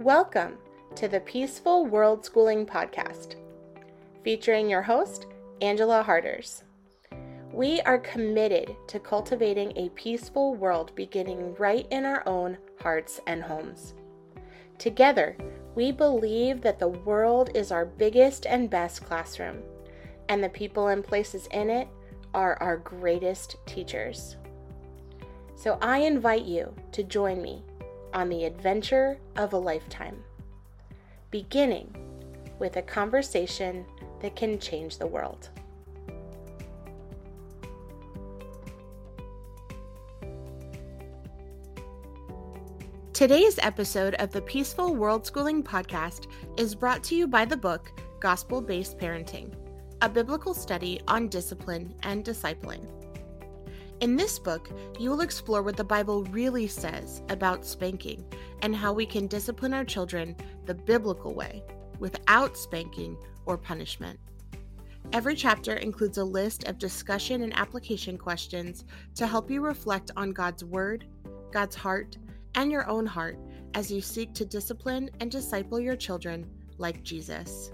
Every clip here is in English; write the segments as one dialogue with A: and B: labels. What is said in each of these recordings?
A: Welcome to the Peaceful World Schooling Podcast, featuring your host, Angela Harders. We are committed to cultivating a peaceful world beginning right in our own hearts and homes. Together, we believe that the world is our biggest and best classroom, and the people and places in it are our greatest teachers. So I invite you to join me on the adventure of a lifetime, beginning with a conversation that can change the world. Today's episode of the Peaceful World Schooling Podcast is brought to you by the book Gospel Based Parenting, a biblical study on discipline and discipling. In this book, you will explore what the Bible really says about spanking and how we can discipline our children the biblical way without spanking or punishment. Every chapter includes a list of discussion and application questions to help you reflect on God's Word, God's heart, and your own heart as you seek to discipline and disciple your children like Jesus.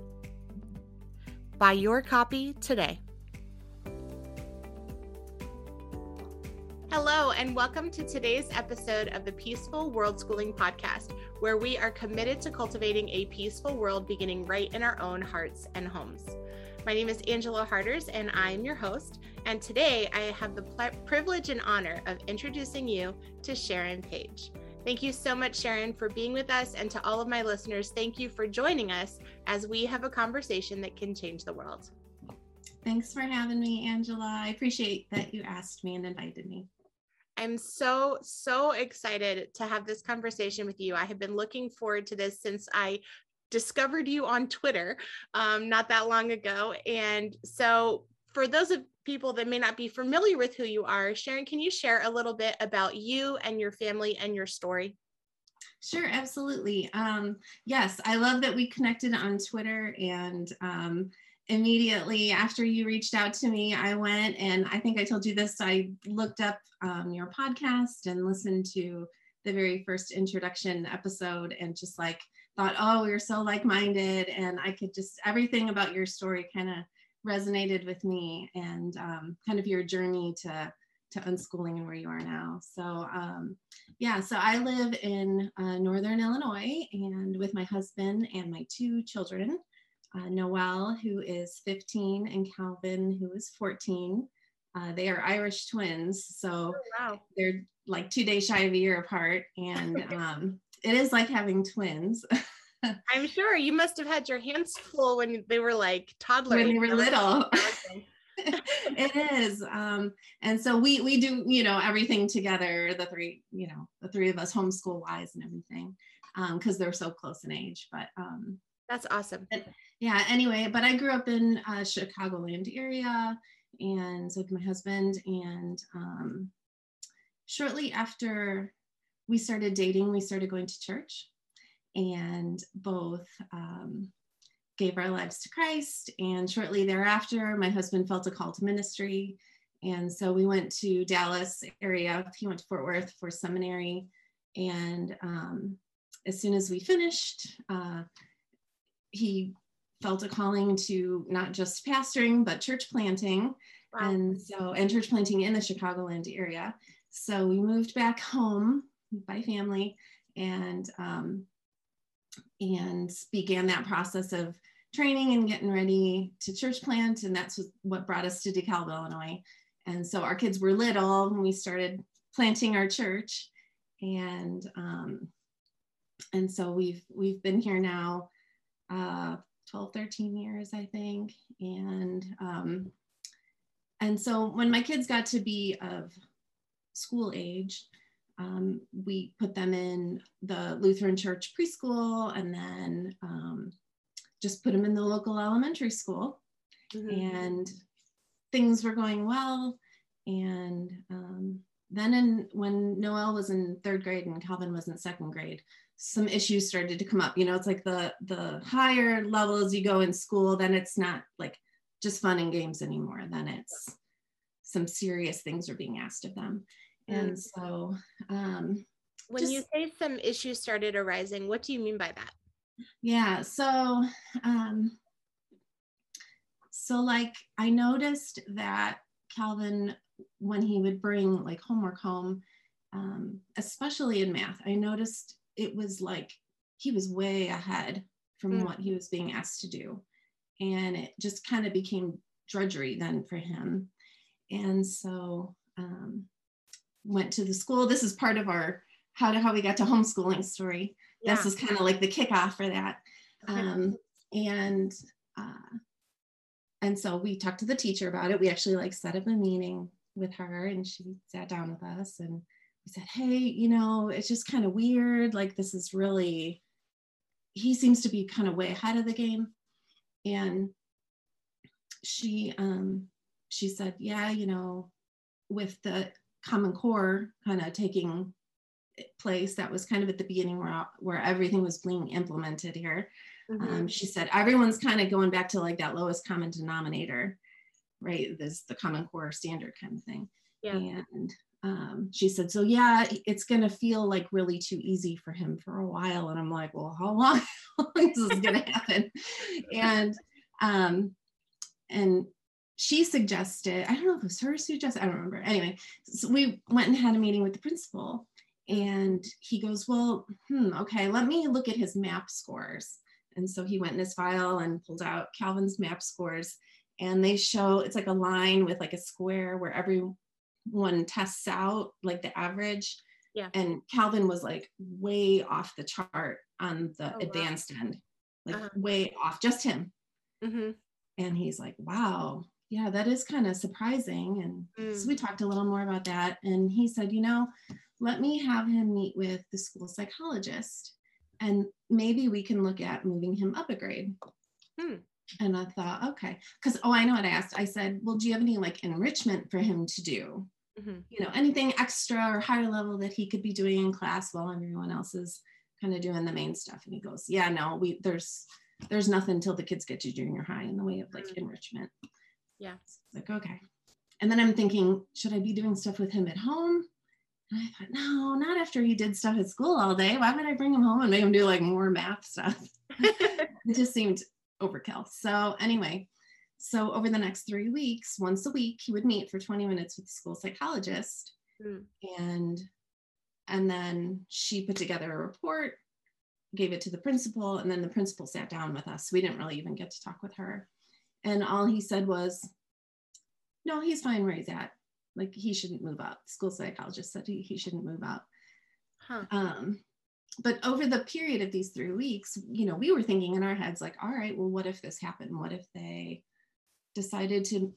A: Buy your copy today. Hello, and welcome to today's episode of the Peaceful World Schooling Podcast, where we are committed to cultivating a peaceful world beginning right in our own hearts and homes. My name is Angela Harders, and I'm your host. And today I have the privilege and honor of introducing you to Cherron Page. Thank you so much, Cherron, for being with us. And to all of my listeners, thank you for joining us as we have a conversation that can change the world.
B: Thanks for having me, Angela. I appreciate that you asked me and invited me.
A: I'm so, so excited to have this conversation with you. I have been looking forward to this since I discovered you on Twitter um, not that long ago. And so, for those of people that may not be familiar with who you are, Cherron, can you share a little bit about you and your family and your story?
B: Sure, absolutely. Um, yes, I love that we connected on Twitter and um, immediately after you reached out to me, I went and I think I told you this. I looked up um, your podcast and listened to the very first introduction episode and just like thought, oh, we are so like minded. And I could just, everything about your story kind of resonated with me and um, kind of your journey to to unschooling and where you are now. So um, yeah, so I live in uh, Northern Illinois and with my husband and my two children uh, Noel, who is 15, and Calvin, who is 14. Uh, they are Irish twins, so oh, wow. they're like two days shy of a year apart, and um, it is like having twins.
A: I'm sure you must have had your hands full when they were like toddlers.
B: When they were little. it is um, and so we we do you know everything together the three you know the three of us homeschool wise and everything because um, they're so close in age but um,
A: that's awesome
B: and, yeah anyway but i grew up in uh, chicagoland area and with my husband and um, shortly after we started dating we started going to church and both um, gave our lives to christ and shortly thereafter my husband felt a call to ministry. And so we went to dallas area. He went to fort worth for seminary. And um, as soon as we finished uh, he felt a calling to not just pastoring but church planting. Wow. and so and church planting in the chicagoland area. So we moved back home by family and um, and began that process of training and getting ready to church plant. And that's what brought us to dekalb illinois. And so our kids were little when we started planting our church. And um, and so we've we've been here now uh, 12, 13 years, I think. And um, and so when my kids got to be of school age, um, we put them in the Lutheran Church preschool and then um, just put them in the local elementary school. Mm-hmm. And things were going well. And um, then in, when Noel was in third grade and Calvin was in second grade, some issues started to come up you know it's like the the higher levels you go in school then it's not like just fun and games anymore then it's some serious things are being asked of them and mm. so um
A: when just, you say some issues started arising, what do you mean by that?
B: Yeah. So, um, so like I noticed that Calvin, when he would bring like homework home, um, especially in math, I noticed it was like he was way ahead from mm. what he was being asked to do. And it just kind of became drudgery then for him. And so um, went to the school. This is part of our how to how we got to homeschooling story. Yeah. This is kind of like the kickoff for that. Um, and uh, and so we talked to the teacher about it. We actually like set up a meeting with her, and she sat down with us, and we said, "Hey, you know, it's just kind of weird. Like this is really." He seems to be kind of way ahead of the game, and she um, she said, "Yeah, you know, with the Common Core kind of taking place that was kind of at the beginning where, where everything was being implemented here. Mm-hmm. Um, she said everyone's kind of going back to like that lowest common denominator, right? This the common core standard kind of thing. Yeah. And um, she said, so yeah, it's going to feel like really too easy for him for a while. And I'm like, well, how long, how long is this going to happen? and, um, and she suggested, I don't know if it was her suggested, I don't remember. Anyway, so we went and had a meeting with the principal and he goes, Well, hmm, okay, let me look at his map scores. And so he went in his file and pulled out Calvin's map scores. And they show it's like a line with like a square where everyone tests out like the average. Yeah. And Calvin was like way off the chart on the oh, advanced wow. end, like uh-huh. way off, just him. Mm-hmm. And he's like, wow, yeah, that is kind of surprising. And mm. so we talked a little more about that. And he said, you know, let me have him meet with the school psychologist and maybe we can look at moving him up a grade. Hmm. And I thought, okay, because oh, I know what I asked. I said, well, do you have any like enrichment for him to do? Mm-hmm. You know, anything extra or higher level that he could be doing in class while everyone else is kind of doing the main stuff. And he goes, yeah, no, we there's there's nothing until the kids get to junior high in the way of like mm-hmm. enrichment.
A: Yeah.
B: like, okay. And then I'm thinking, should I be doing stuff with him at home? And I thought, no, not after he did stuff at school all day. Why would I bring him home and make him do like more math stuff? it just seemed overkill. So, anyway, so over the next three weeks, once a week, he would meet for 20 minutes with the school psychologist. Mm. And and then she put together a report, gave it to the principal, and then the principal sat down with us. We didn't really even get to talk with her. And all he said was, no, he's fine where he's at like he shouldn't move out. School psychologist said he, he shouldn't move out. Huh. Um, but over the period of these three weeks, you know, we were thinking in our heads, like, all right, well, what if this happened? What if they decided to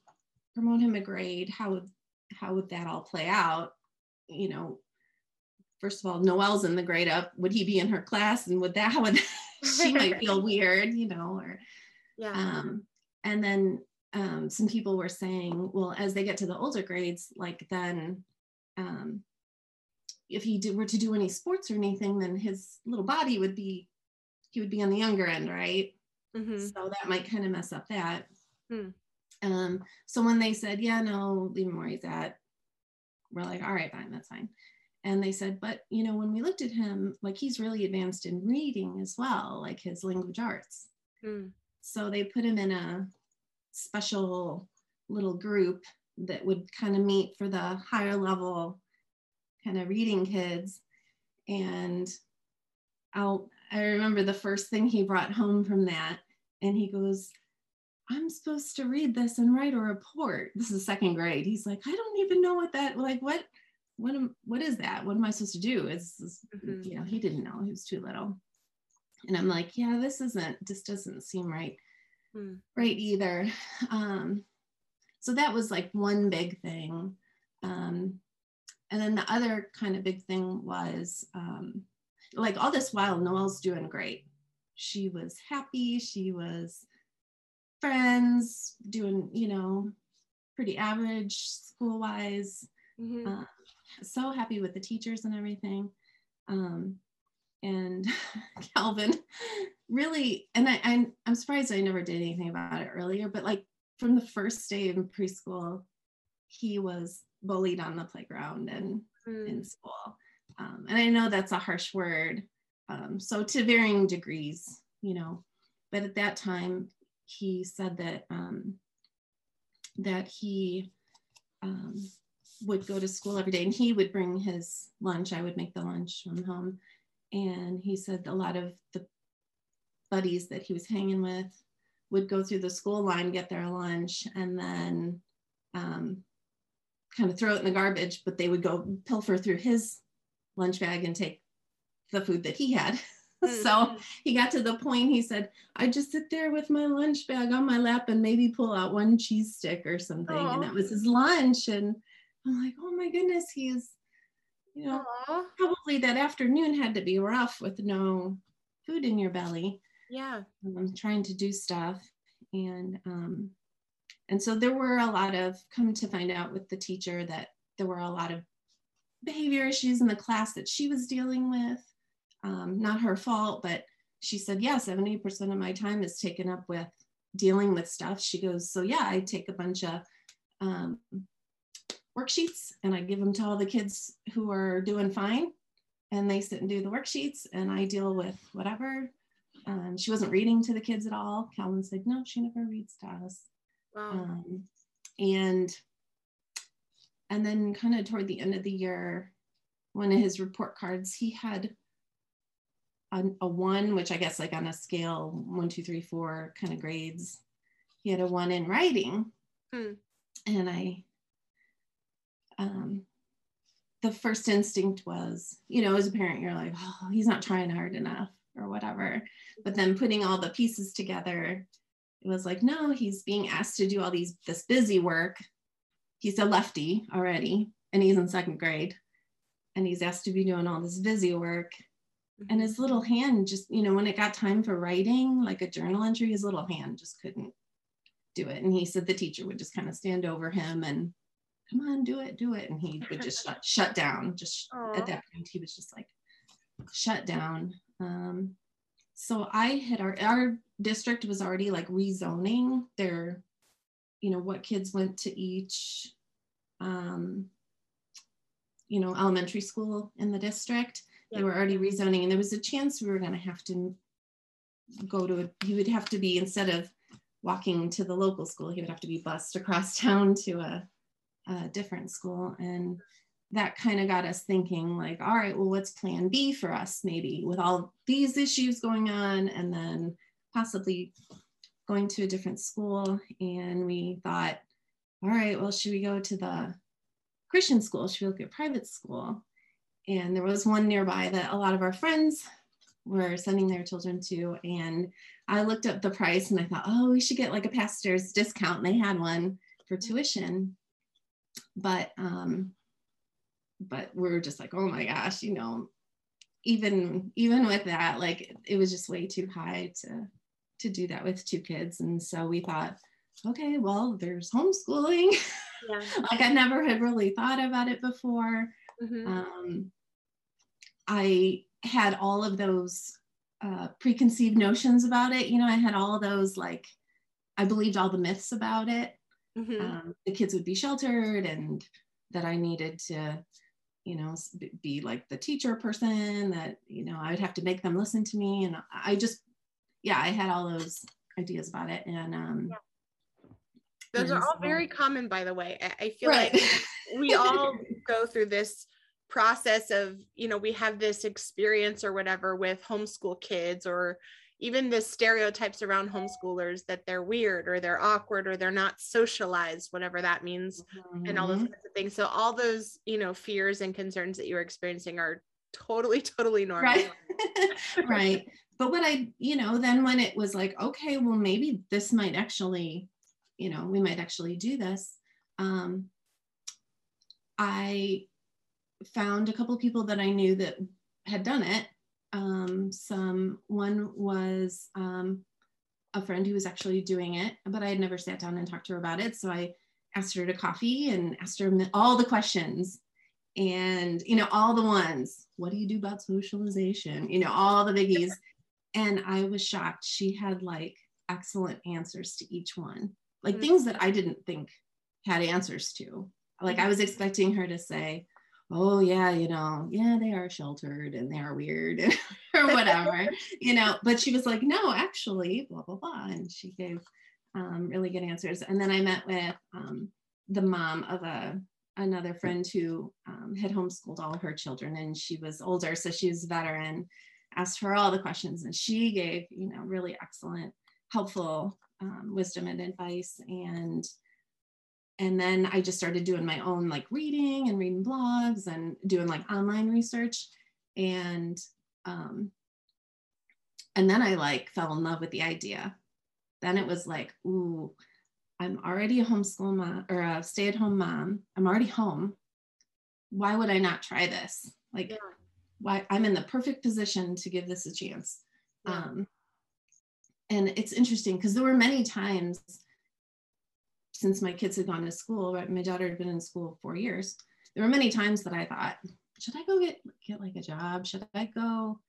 B: promote him a grade? How would how would that all play out? You know, first of all, Noel's in the grade up. Would he be in her class? And would that how would she might feel weird, you know, or yeah. Um, and then um, some people were saying, well, as they get to the older grades, like then um, if he did, were to do any sports or anything, then his little body would be, he would be on the younger end, right? Mm-hmm. So that might kind of mess up that. Hmm. Um, so when they said, yeah, no, leave him where he's at, we're like, all right, fine, that's fine. And they said, but you know, when we looked at him, like he's really advanced in reading as well, like his language arts. Hmm. So they put him in a special little group that would kind of meet for the higher level kind of reading kids. And I'll, I remember the first thing he brought home from that, and he goes, I'm supposed to read this and write a report. This is second grade. He's like, I don't even know what that, like, what, what am, what is that? What am I supposed to do? Is, mm-hmm. you know, he didn't know. He was too little. And I'm like, yeah, this isn't, this doesn't seem right mm. right either. Um, so that was like one big thing. Um, and then the other kind of big thing was um, like all this while, Noel's doing great. She was happy. She was friends, doing, you know, pretty average school wise. Mm-hmm. Uh, so happy with the teachers and everything. Um, and Calvin really, and I, I'm, I'm surprised I never did anything about it earlier, but like from the first day in preschool, he was bullied on the playground and mm. in school. um, and I know that's a harsh word. Um, so to varying degrees, you know, but at that time he said that um, that he um, would go to school every day and he would bring his lunch. I would make the lunch from home. And he said a lot of the buddies that he was hanging with would go through the school line, get their lunch, and then um, kind of throw it in the garbage, but they would go pilfer through his lunch bag and take the food that he had. Mm-hmm. so he got to the point he said, I just sit there with my lunch bag on my lap and maybe pull out one cheese stick or something. Aww. And that was his lunch. And I'm like, oh my goodness, he's, you know, Aww. probably that afternoon had to be rough with no food in your belly.
A: Yeah.
B: Um, trying to do stuff. And um, and so there were a lot of come to find out with the teacher that there were a lot of behavior issues in the class that she was dealing with. Um, not her fault, but she said, yeah, 70% of my time is taken up with dealing with stuff. She goes, so yeah, I take a bunch of um, worksheets and I give them to all the kids who are doing fine and they sit and do the worksheets and I deal with whatever. Um, she wasn't reading to the kids at all. Calvin said, no, she never reads to us. Wow. Um, and and then kind of toward the end of the year, one of his report cards, he had a, a one, which I guess like on a scale one, two, three, four kind of grades. He had a one in writing. Hmm. And I um the first instinct was, you know, as a parent, you're like, oh, he's not trying hard enough or whatever. But then putting all the pieces together, it was like, no, he's being asked to do all these this busy work. He's a lefty already, and he's in second grade, and he's asked to be doing all this busy work. And mm-hmm. his little hand just, you know, when it got time for writing, like a journal entry, his little hand just couldn't do it. And he said the teacher would just kind of stand over him and come on, do it, do it. And he would just shut, shut down. Just Aww. at that point, he was just like shut down. Um, so I had our, our district was already like rezoning their, you know, what kids went to each, um, you know, elementary school in the district. They were already rezoning, and there was a chance we were going to have to go to a, he would have to be, instead of walking to the local school, he would have to be bused across town to a, a different school. And that kind of got us thinking like all right well what's plan b for us maybe with all these issues going on and then possibly going to a different school and we thought all right well should we go to the christian school should we look at private school and there was one nearby that a lot of our friends were sending their children to and i looked up the price and i thought oh we should get like a pastor's discount and they had one for tuition but um but we're just like, oh my gosh, you know, even even with that, like it was just way too high to to do that with two kids. And so we thought, okay, well, there's homeschooling. Yeah. like I never had really thought about it before. Mm-hmm. Um, I had all of those uh, preconceived notions about it. You know, I had all of those like I believed all the myths about it. Mm-hmm. Um, the kids would be sheltered and that I needed to you know be like the teacher person that you know i would have to make them listen to me and i just yeah i had all those ideas about it and um yeah.
A: those are all very common by the way i feel right. like we all go through this process of you know we have this experience or whatever with homeschool kids or even the stereotypes around homeschoolers that they're weird or they're awkward or they're not socialized whatever that means mm-hmm. and all those mm-hmm. kinds of things so all those you know fears and concerns that you're experiencing are totally totally normal
B: right right but what i you know then when it was like okay well maybe this might actually you know we might actually do this um i found a couple of people that i knew that had done it. Um, some one was um, a friend who was actually doing it, but I had never sat down and talked to her about it. So I asked her to coffee and asked her all the questions. And you know all the ones what do you do about socialization? You know all the biggies. And i was shocked. She had like excellent answers to each one. Like mm-hmm. things that i didn't think had answers to. Like i was expecting her to say oh yeah you know yeah they are sheltered and they are weird or whatever you know but she was like no actually blah blah blah and she gave um, really good answers and then i met with um, the mom of a another friend who um, had homeschooled all her children and she was older so she was a veteran asked her all the questions and she gave you know really excellent helpful um, wisdom and advice and and then i just started doing my own like reading and reading blogs and doing like online research. And um and then i like fell in love with the idea. Then it was like ooh i'm already a homeschool mom or a stay-at-home mom. I'm already home. Why would i not try this? Like yeah. why i'm in the perfect position to give this a chance. Yeah. um and it's interesting because there were many times since my kids had gone to school, right? My daughter had been in school four years. There were many times that I thought, should I go get get like a job? Should I go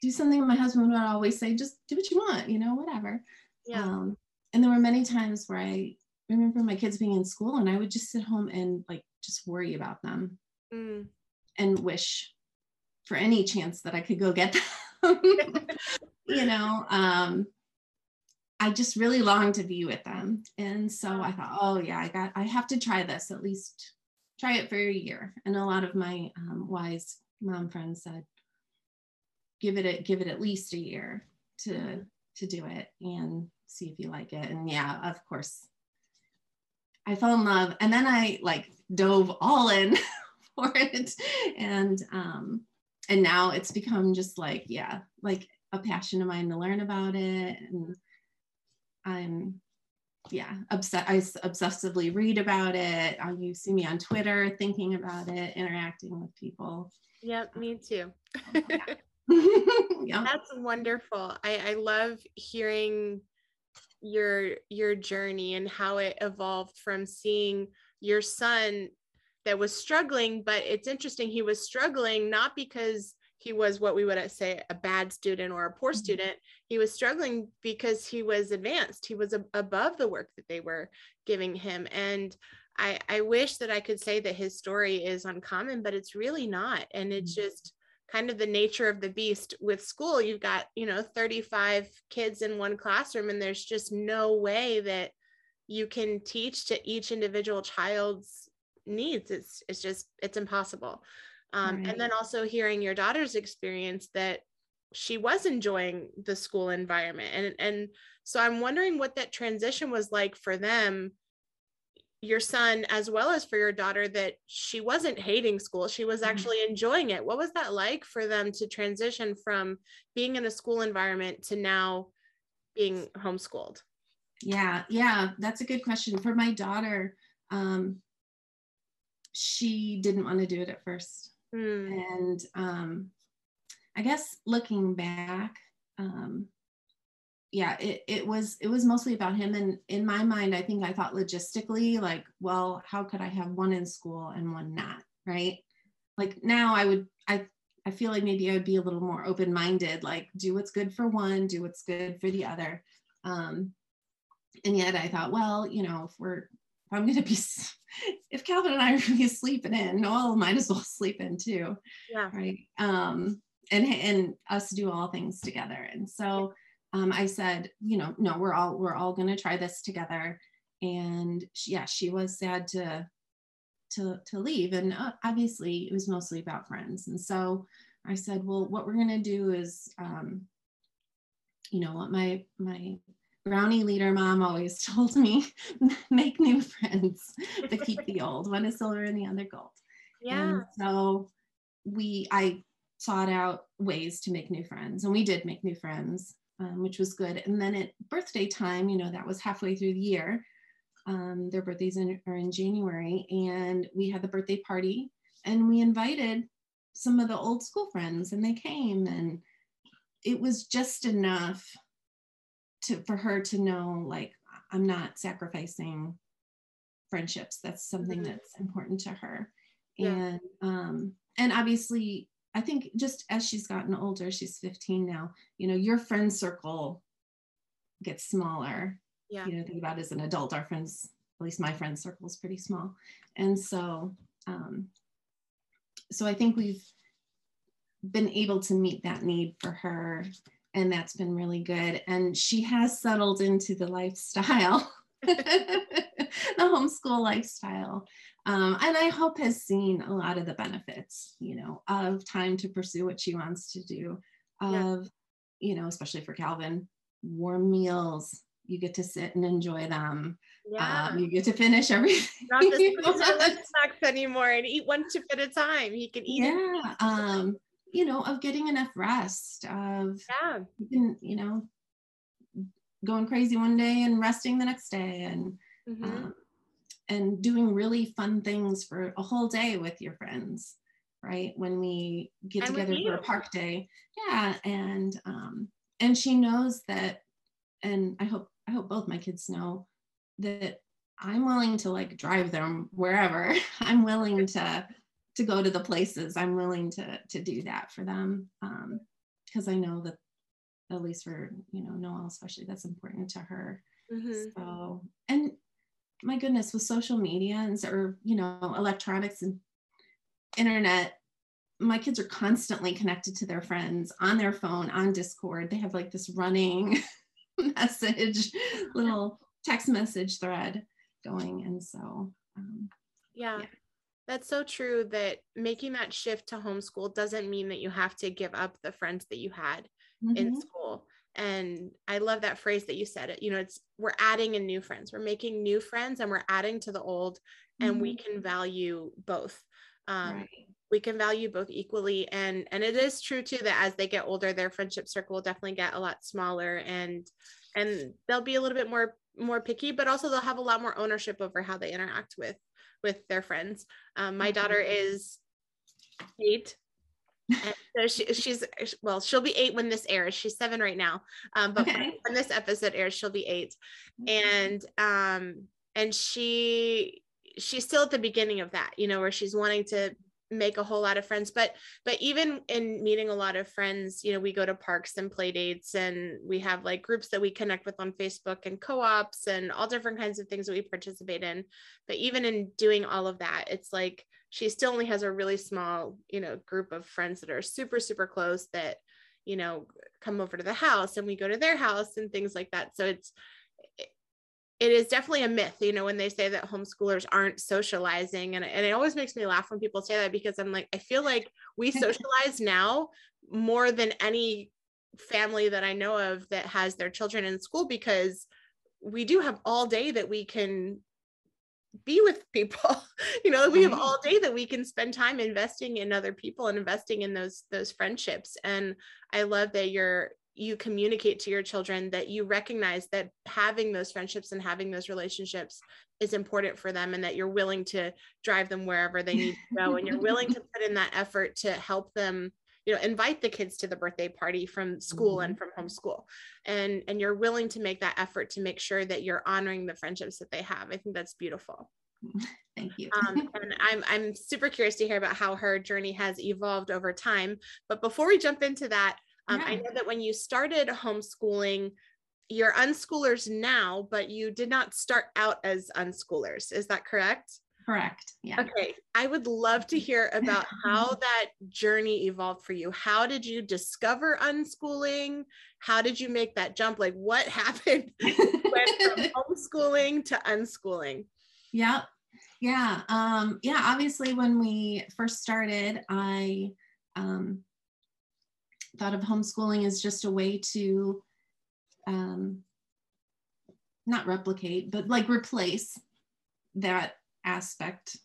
B: do something? My husband would always say, just do what you want, you know, whatever. Yeah. Um, and there were many times where I remember my kids being in school and I would just sit home and like just worry about them mm. and wish for any chance that I could go get them. you know, um, I just really longed to be with them. And so I thought, oh yeah, I got, I have to try this at least try it for a year. And a lot of my um, wise mom friends said, give it, a, give it at least a year to, to do it and see if you like it. And yeah, of course, I fell in love. And then I like dove all in for it. And, um, and now it's become just like, yeah, like a passion of mine to learn about it. And, I'm yeah, upset. I obsessively read about it. You see me on Twitter thinking about it, interacting with people.
A: Yep, me too. yeah. That's wonderful. I, I love hearing your your journey and how it evolved from seeing your son that was struggling, but it's interesting he was struggling not because he was what we would say a bad student or a poor mm-hmm. student he was struggling because he was advanced he was a- above the work that they were giving him and I, I wish that I could say that his story is uncommon, but it's really not. And it's mm-hmm. just kind of the nature of the beast with school. You've got, you know, 35 kids in one classroom, and there's just no way that you can teach to each individual child's needs. It's it's just it's impossible. Um, right. And then also hearing your daughter's experience that she was enjoying the school environment. And, and so I'm wondering what that transition was like for them, your son, as well as for your daughter, that she wasn't hating school, she was mm-hmm. actually enjoying it. What was that like for them to transition from being in a school environment to now being homeschooled?
B: Yeah, yeah, that's a good question. For my daughter, um, she didn't want to do it at first. Mm. And um, I guess looking back, um, yeah, it, it was it was mostly about him. And in my mind, I think I thought logistically, like, well, how could I have one in school and one not? Right. Like now I would I I feel like maybe I would be a little more open-minded, like do what's good for one, do what's good for the other. Um, and yet I thought, well, you know, if we're if I'm to be, if Calvin and I are going to be sleeping in, Noel might as well sleep in too. Yeah. Right. Um, and, and us do all things together. And so um, I said, you know, no, we're all, we're all going to try this together. And she, yeah, she was sad to, to, to leave. And uh, obviously it was mostly about friends. And so I said, well, what we're going to do is, um, you know what my, my brownie leader mom always told me make new friends but keep the old one is silver and the other gold yeah and so we i sought out ways to make new friends and we did make new friends um, which was good and then at birthday time you know that was halfway through the year um, their birthdays in, are in january and we had the birthday party and we invited some of the old school friends and they came and it was just enough to for her to know like i'm not sacrificing friendships that's something mm-hmm. that's important to her yeah. and um and obviously i think just as she's gotten older she's 15 now you know your friend circle gets smaller yeah you know think about as an adult our friends at least my friend circle is pretty small and so um so I think we've been able to meet that need for her and that's been really good. And she has settled into the lifestyle, the homeschool lifestyle. Um, and I hope has seen a lot of the benefits, you know, of time to pursue what she wants to do, of, yeah. you know, especially for Calvin, warm meals. You get to sit and enjoy them. Yeah. Um, you get to finish everything.
A: Not the snacks anymore and eat one chip at a time. He can eat
B: yeah. it. Um, you know, of getting enough rest, of yeah. you can, you know, going crazy one day and resting the next day and mm-hmm. um, and doing really fun things for a whole day with your friends right? When we get and together for a park day. Yeah and um and she knows that and i hope i hope both my kids know that i'm willing to like drive them wherever. I'm willing to to go to the places. I'm willing to to do that for them um because i know that at least for you know noel especially that's important to her. Mm-hmm. so and my goodness with social media and or you know electronics and internet my kids are constantly connected to their friends on their phone on discord they have like this running message little text message thread going and so um,
A: yeah. yeah that's so true that making that shift to homeschool doesn't mean that you have to give up the friends that you had mm-hmm. in school. And I love that phrase that you said it. You know, it's we're adding in new friends, we're making new friends and we're adding to the old, mm-hmm. and we mm-hmm. can value both. Um, right. We can value both equally, and and it is true too that as they get older, their friendship circle will definitely get a lot smaller, and and they'll be a little bit more more picky, but also they'll have a lot more ownership over how they interact with with their friends. Um, my daughter mm-hmm. is eight. So she, she's well, she'll be eight when this airs. She's seven right now, um, but okay. when this episode airs, she'll be 8 mm-hmm. and um, and she she's still at the beginning of that, you know, where she's wanting to make a whole lot of friends but but even in meeting a lot of friends you know we go to parks and play dates and we have like groups that we connect with on facebook and co-ops and all different kinds of things that we participate in but even in doing all of that it's like she still only has a really small you know group of friends that are super super close that you know come over to the house and we go to their house and things like that so it's it is definitely a myth, you know, when they say that homeschoolers aren't socializing. And, and it always makes me laugh when people say that because I'm like, I feel like we socialize now more than any family that I know of that has their children in school because we do have all day that we can be with people. You know we have all day that we can spend time investing in other people and investing in those those friendships. And i love that you're you communicate to your children that you recognize that having those friendships and having those relationships is important for them and that you're willing to drive them wherever they need to go and you're willing to put in that effort to help them you know invite the kids to the birthday party from school mm-hmm. and from homeschool and and you're willing to make that effort to make sure that you're honoring the friendships that they have i think that's beautiful
B: Thank you.
A: um, and I'm I'm super curious to hear about how her journey has evolved over time. But before we jump into that, um, yeah. I know that when you started homeschooling, you're unschoolers now, but you did not start out as unschoolers. Is that correct?
B: Correct. Yeah.
A: Okay. I would love to hear about how that journey evolved for you. How did you discover unschooling? How did you make that jump? Like what happened went from homeschooling to unschooling?
B: Yeah. Yeah. Um, yeah. Obviously, when we first started, I um, thought of homeschooling as just a way to um, not replicate, but like replace that aspect,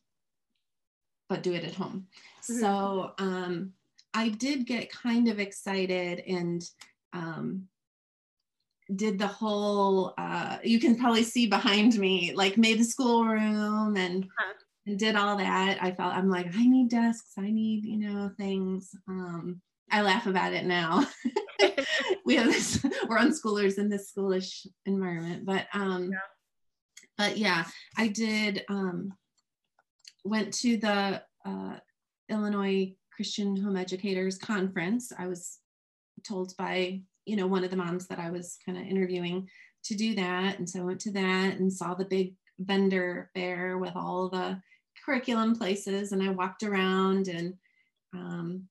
B: but do it at home. Mm-hmm. So um, I did get kind of excited and um, did the whole, uh, you can probably see behind me, like made the schoolroom and, uh-huh. and did all that. I felt, I'm like, I need desks, I need, you know, things. Um, I laugh about it now. we have this, we're unschoolers in this schoolish environment, but um, yeah. But yeah, I did um, went to the uh, Illinois Christian Home Educators Conference. I was told by you know one of the moms that I was kind of interviewing to do that, and so I went to that and saw the big vendor fair with all the curriculum places, and I walked around and um,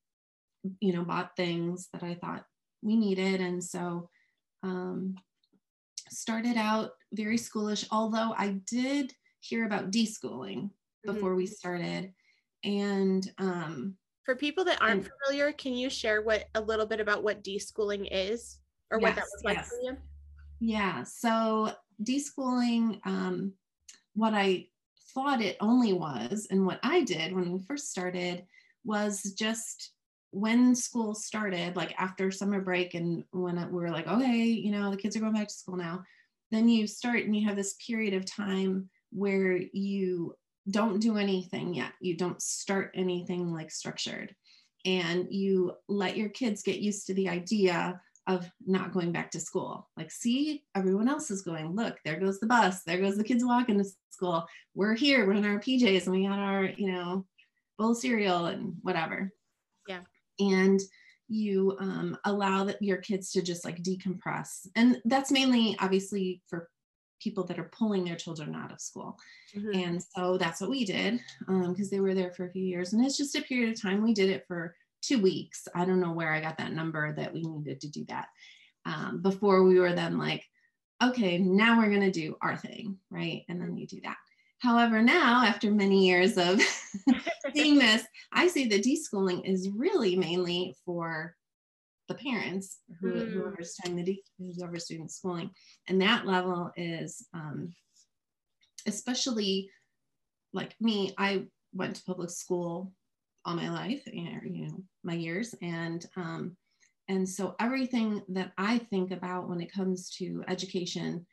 B: you know, bought things that I thought we needed. And so um, started out very schoolish, although I did hear about deschooling mm-hmm. before we started. And um,
A: for people that aren't and, familiar, can you share what a little bit about what deschooling is or yes, what that was like yes. for you?
B: Yeah. So deschooling, um, what I thought it only was, and what I did when we first started was just when school started, like after summer break, and when we were like, okay, you know, the kids are going back to school now, then you start and you have this period of time where you don't do anything yet. You don't start anything like structured. And you let your kids get used to the idea of not going back to school. Like, see, everyone else is going. Look, there goes the bus. There goes the kids walking to school. We're here. We're in our PJs and we got our, you know, bowl of cereal and whatever. And you um, allow that your kids to just like decompress. And that's mainly obviously for people that are pulling their children out of school. Mm-hmm. and so that's what we did because um, they were there for a few years. And it's just a period of time. We did it for two weeks. I don't know where i got that number that we needed to do that um, before we were then like okay now we're going to do our thing right? And then you do that However, now after many years of seeing this, I see that deschooling is really mainly for the parents who, mm. whoever's doing the de- whoever's doing schooling, and that level is um, especially like me. I went to public school all my life, you know, my years, and um, and so everything that I think about when it comes to education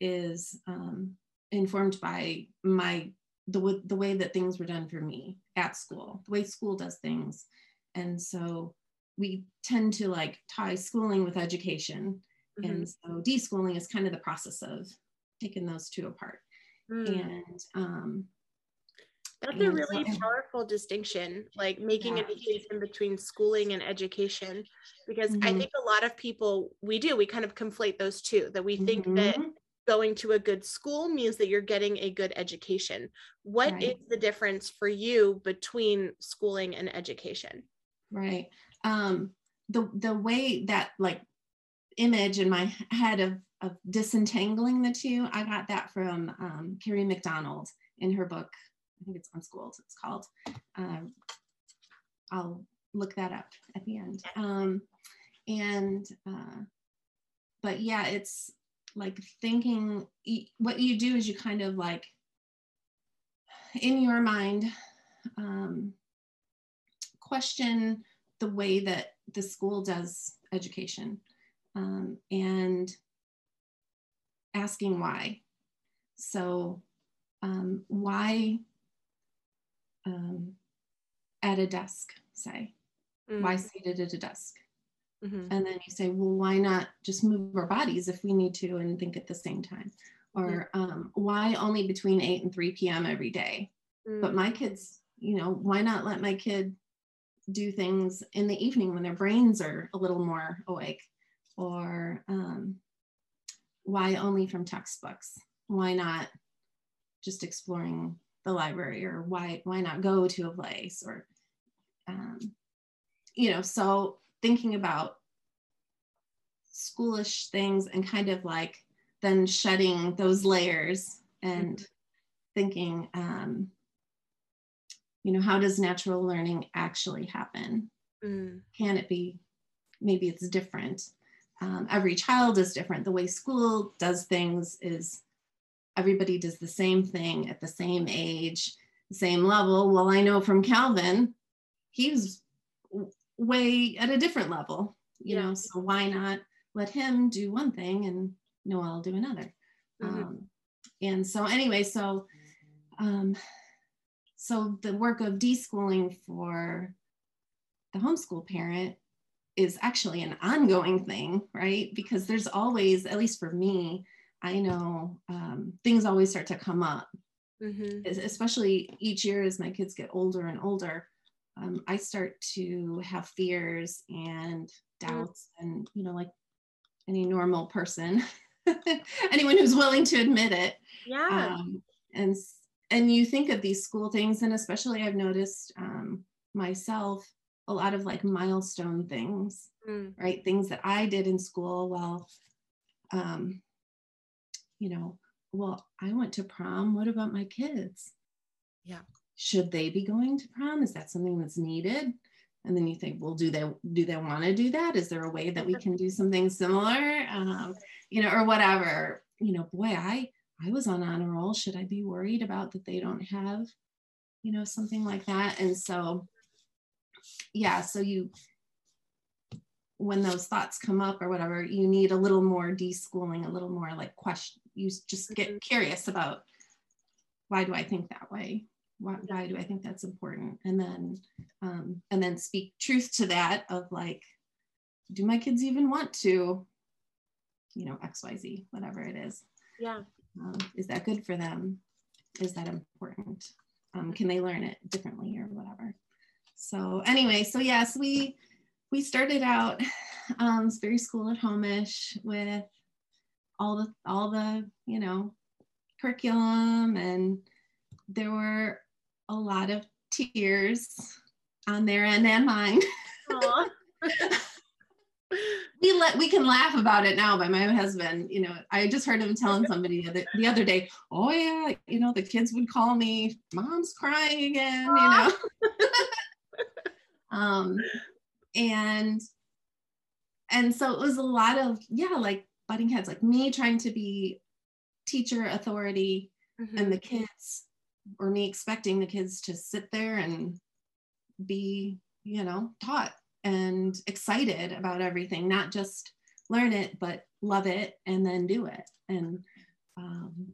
B: is um, informed by my the, the way that things were done for me at school the way school does things and so we tend to like tie schooling with education mm-hmm. and so deschooling is kind of the process of taking those two apart mm. and um
A: that's a really powerful distinction like making yeah. a distinction between schooling and education because mm-hmm. i think a lot of people we do we kind of conflate those two that we think mm-hmm. that going to a good school means that you're getting a good education. What right. is the difference for you between schooling and education?
B: Right. Um, the the way that like image in my head of of disentangling the two, I got that from um, Kerry McDonald in her book. I think it's Unschooled. It's called. Um, I'll look that up at the end. Um, and uh, but yeah, it's like thinking what you do is you kind of like in your mind um, question the way that the school does education um, and asking why. So um, why um, at a desk say? Mm. why seated at a desk Mm-hmm. And then you say, well, why not just move our bodies if we need to and think at the same time? Or mm-hmm. um, why only between 8 and 3 p.m. every day? Mm-hmm. But my kids, you know, why not let my kid do things in the evening when their brains are a little more awake? Or um, why only from textbooks? Why not just exploring the library? Or why, why not go to a place? Or, um, you know, so thinking about schoolish things and kind of like then shedding those layers and mm-hmm. thinking um, you know how does natural learning actually happen mm. can it be maybe it's different um, every child is different the way school does things is everybody does the same thing at the same age same level well i know from calvin he's way at a different level you yeah. know so why not let him do one thing and noel do another mm-hmm. um, and so anyway so um, so the work of deschooling for the homeschool parent is actually an ongoing thing right because there's always at least for me i know um, things always start to come up mm-hmm. especially each year as my kids get older and older um, I start to have fears and mm. doubts, and you know, like any normal person, anyone who's willing to admit it.
A: Yeah. Um,
B: and and you think of these school things, and especially I've noticed um, myself a lot of like milestone things,
A: Mm.
B: right? Things that I did in school. Well, um, you know, well, I went to prom. What about my kids?
A: Yeah.
B: Should they be going to prom? Is that something that's needed? And then you think, well, do they do they want to do that? Is there a way that we can do something similar? Um, you know, or whatever. You know, boy, I I was on honor roll. Should I be worried about that they don't have, you know, something like that? And so, yeah, so you when those thoughts come up or whatever, you need a little more deschooling, a little more like question. You just get curious about why do I think that way? Why, why do I think that's important? And then, um, and then speak truth to that of like, do my kids even want to, you know, X, Y, Z, whatever it is.
A: Yeah.
B: Um, is that good for them? Is that important? Um, can they learn it differently or whatever? So anyway, so yes, we we started out um, it's very school at home-ish with all the all the you know curriculum and there were a lot of tears on their end and mine. We let we can laugh about it now by my husband you know i just heard him telling somebody the other, the other day oh yeah you know the kids would call me mom's crying again you know? Um and and so it was a lot of yeah like butting heads like me trying to be teacher authority
A: Mhm.
B: and the kids or me expecting the kids to sit there and be you know taught and excited about everything not just learn it but love it and then do it and um,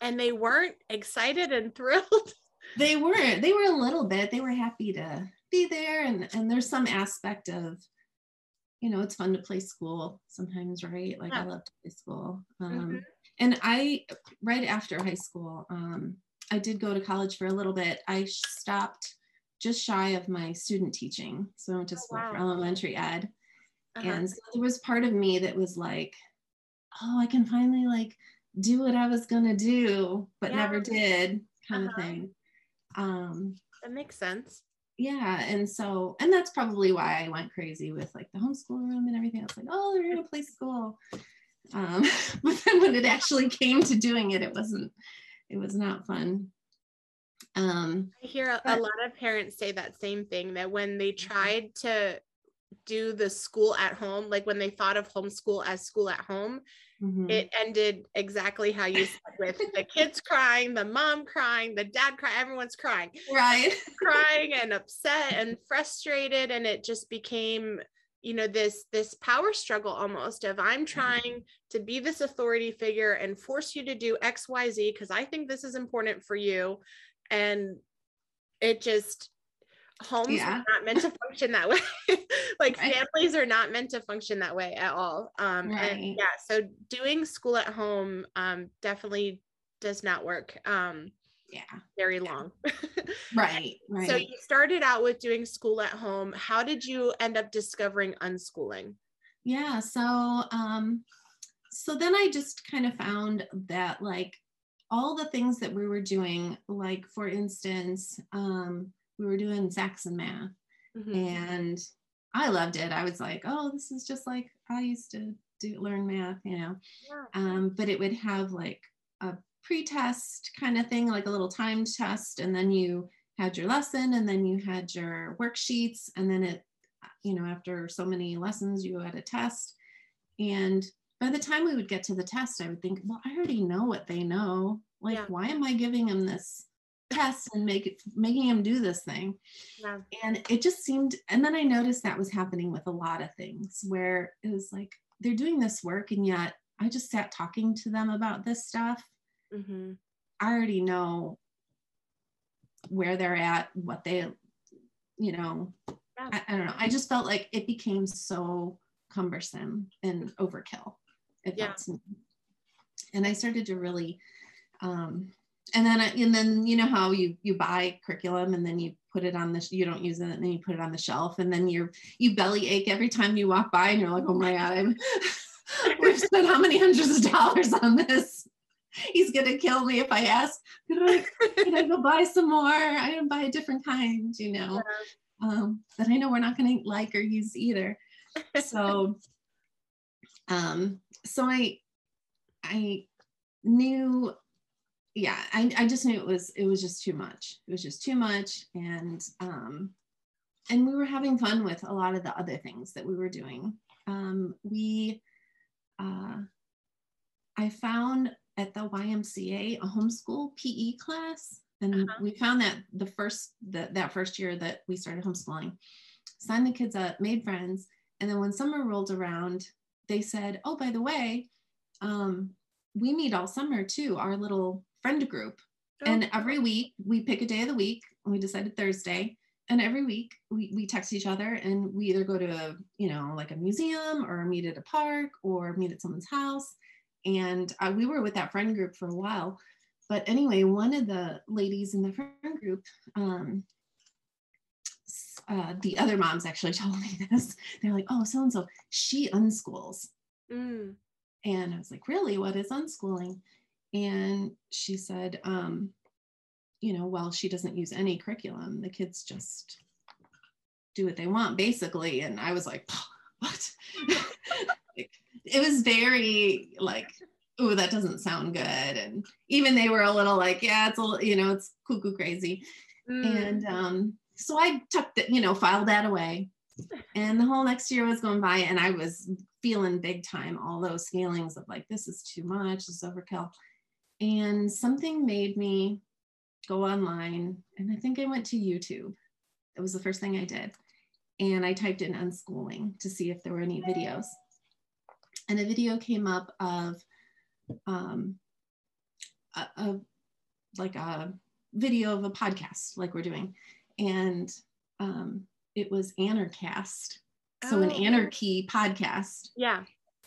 A: and they weren't excited and thrilled.
B: they weren't. they were a little bit they were happy to be there and and there's some aspect of you know it's fun to play school sometimes right like i
A: Yeah.
B: love to play school um,
A: Mhm.
B: and i right after high school um, i did go to college for a little bit. I stopped just shy of my student teaching. So i went to
A: Oh,
B: school for elementary ed.
A: Uh-huh.
B: and so there was part of me that was like oh i can finally like do what i was gonna do but never did kind
A: Uh-huh.
B: of thing. Um
A: that makes sense.
B: yeah and so and that's probably why i went crazy with like the homeschool room and everything. I was like oh they're gonna play school. Um but then when it actually came to doing it it wasn't it was not fun um
A: I hear a, a lot of parents say that same thing that when they tried to do the school at home, like when they thought of homeschool as school at home,
B: mhm.
A: it ended exactly how you said with the kids crying, the mom crying, the dad crying, everyone's crying,
B: right
A: crying and upset and frustrated. And it just became, you know, this this power struggle almost of I'm trying to be this authority figure and force you to do XYZ because I think this is important for you. And it just homes
B: Yeah.
A: are not meant to function that way. like
B: Right.
A: families are not meant to function that way at all. Um
B: Right.
A: and yeah, so doing school at home um definitely does not work um
B: yeah
A: very long.
B: right right
A: So you started out with doing school at home. How did you end up discovering unschooling?
B: yeah so um so then i just kind of found that like all the things that we were doing like for instance um we were doing saxon math
A: Mhm.
B: and I loved it. I was like, oh, this is just like I used to do learn math, you know.
A: Yeah.
B: Um, but it would have like a pre-test kind of thing, like a little timed test, and then you had your lesson, and then you had your worksheets, and then it, you know, after so many lessons, you had a test. And by the time we would get to the test, I would think, well, I already know what they know. Like,
A: Yeah.
B: why am I giving them this test and make it making them do this thing?
A: Yeah.
B: and it just seemed and then i noticed that was happening with a lot of things where it was like they're doing this work and yet i just sat talking to them about this stuff
A: Mhm.
B: i already know where they're at what they you know
A: Yeah.
B: I, I don't know i just felt like it became so cumbersome and overkill
A: Yeah.
B: me. and i started to really um and then I, and then you know how you you buy curriculum and then you put it on the sh- you don't use it and then you put it on the shelf and then you're you belly ache every time you walk by and you're like oh my god I'm, we've spent how many hundreds of dollars on this he's gonna kill me if I ask can I can I go buy some more I didn't buy a different kind you know um, that I know we're not to like or use either. So, um, so I, I knew, yeah, I, I just knew it was, it was just too much. It was just too much. And, um, and we were having fun with a lot of the other things that we were doing. Um, we, uh, I found at the YMCA a homeschool PE class, and uh-huh. we found that the first the, that first year that we started homeschooling, signed the kids up, made friends, and then when summer rolled around, they said, "Oh, by the way, um, we meet all summer too, our little friend group, oh. and every week we pick a day of the week. And we decided Thursday." and every week we, we text each other and we either go to a you know like a museum or meet at a park or meet at someone's house and uh, we were with that friend group for a while but anyway one of the ladies in the friend group um, uh, the other moms actually told me this they're like oh so and so she unschools mm. and i was like really what is unschooling and she said um, you know, well, she doesn't use any curriculum. The kids just do what they want, basically. And I was like, what? it was very like, oh, that doesn't sound good. And even they were a little like, yeah, it's a, you know, it's cuckoo crazy. Mm. And um, so I tucked it, you know, filed that away. And the whole next year was going by, and I was feeling big time all those feelings of like, this is too much, this is overkill. And something made me go online. And I think I went to YouTube. It was the first thing I did. And I typed in unschooling to see if there were any videos. And a video came up of um, a, a like a video of a podcast like we're doing. And um, it was Anarchast. So oh. an anarchy podcast.
A: Yeah.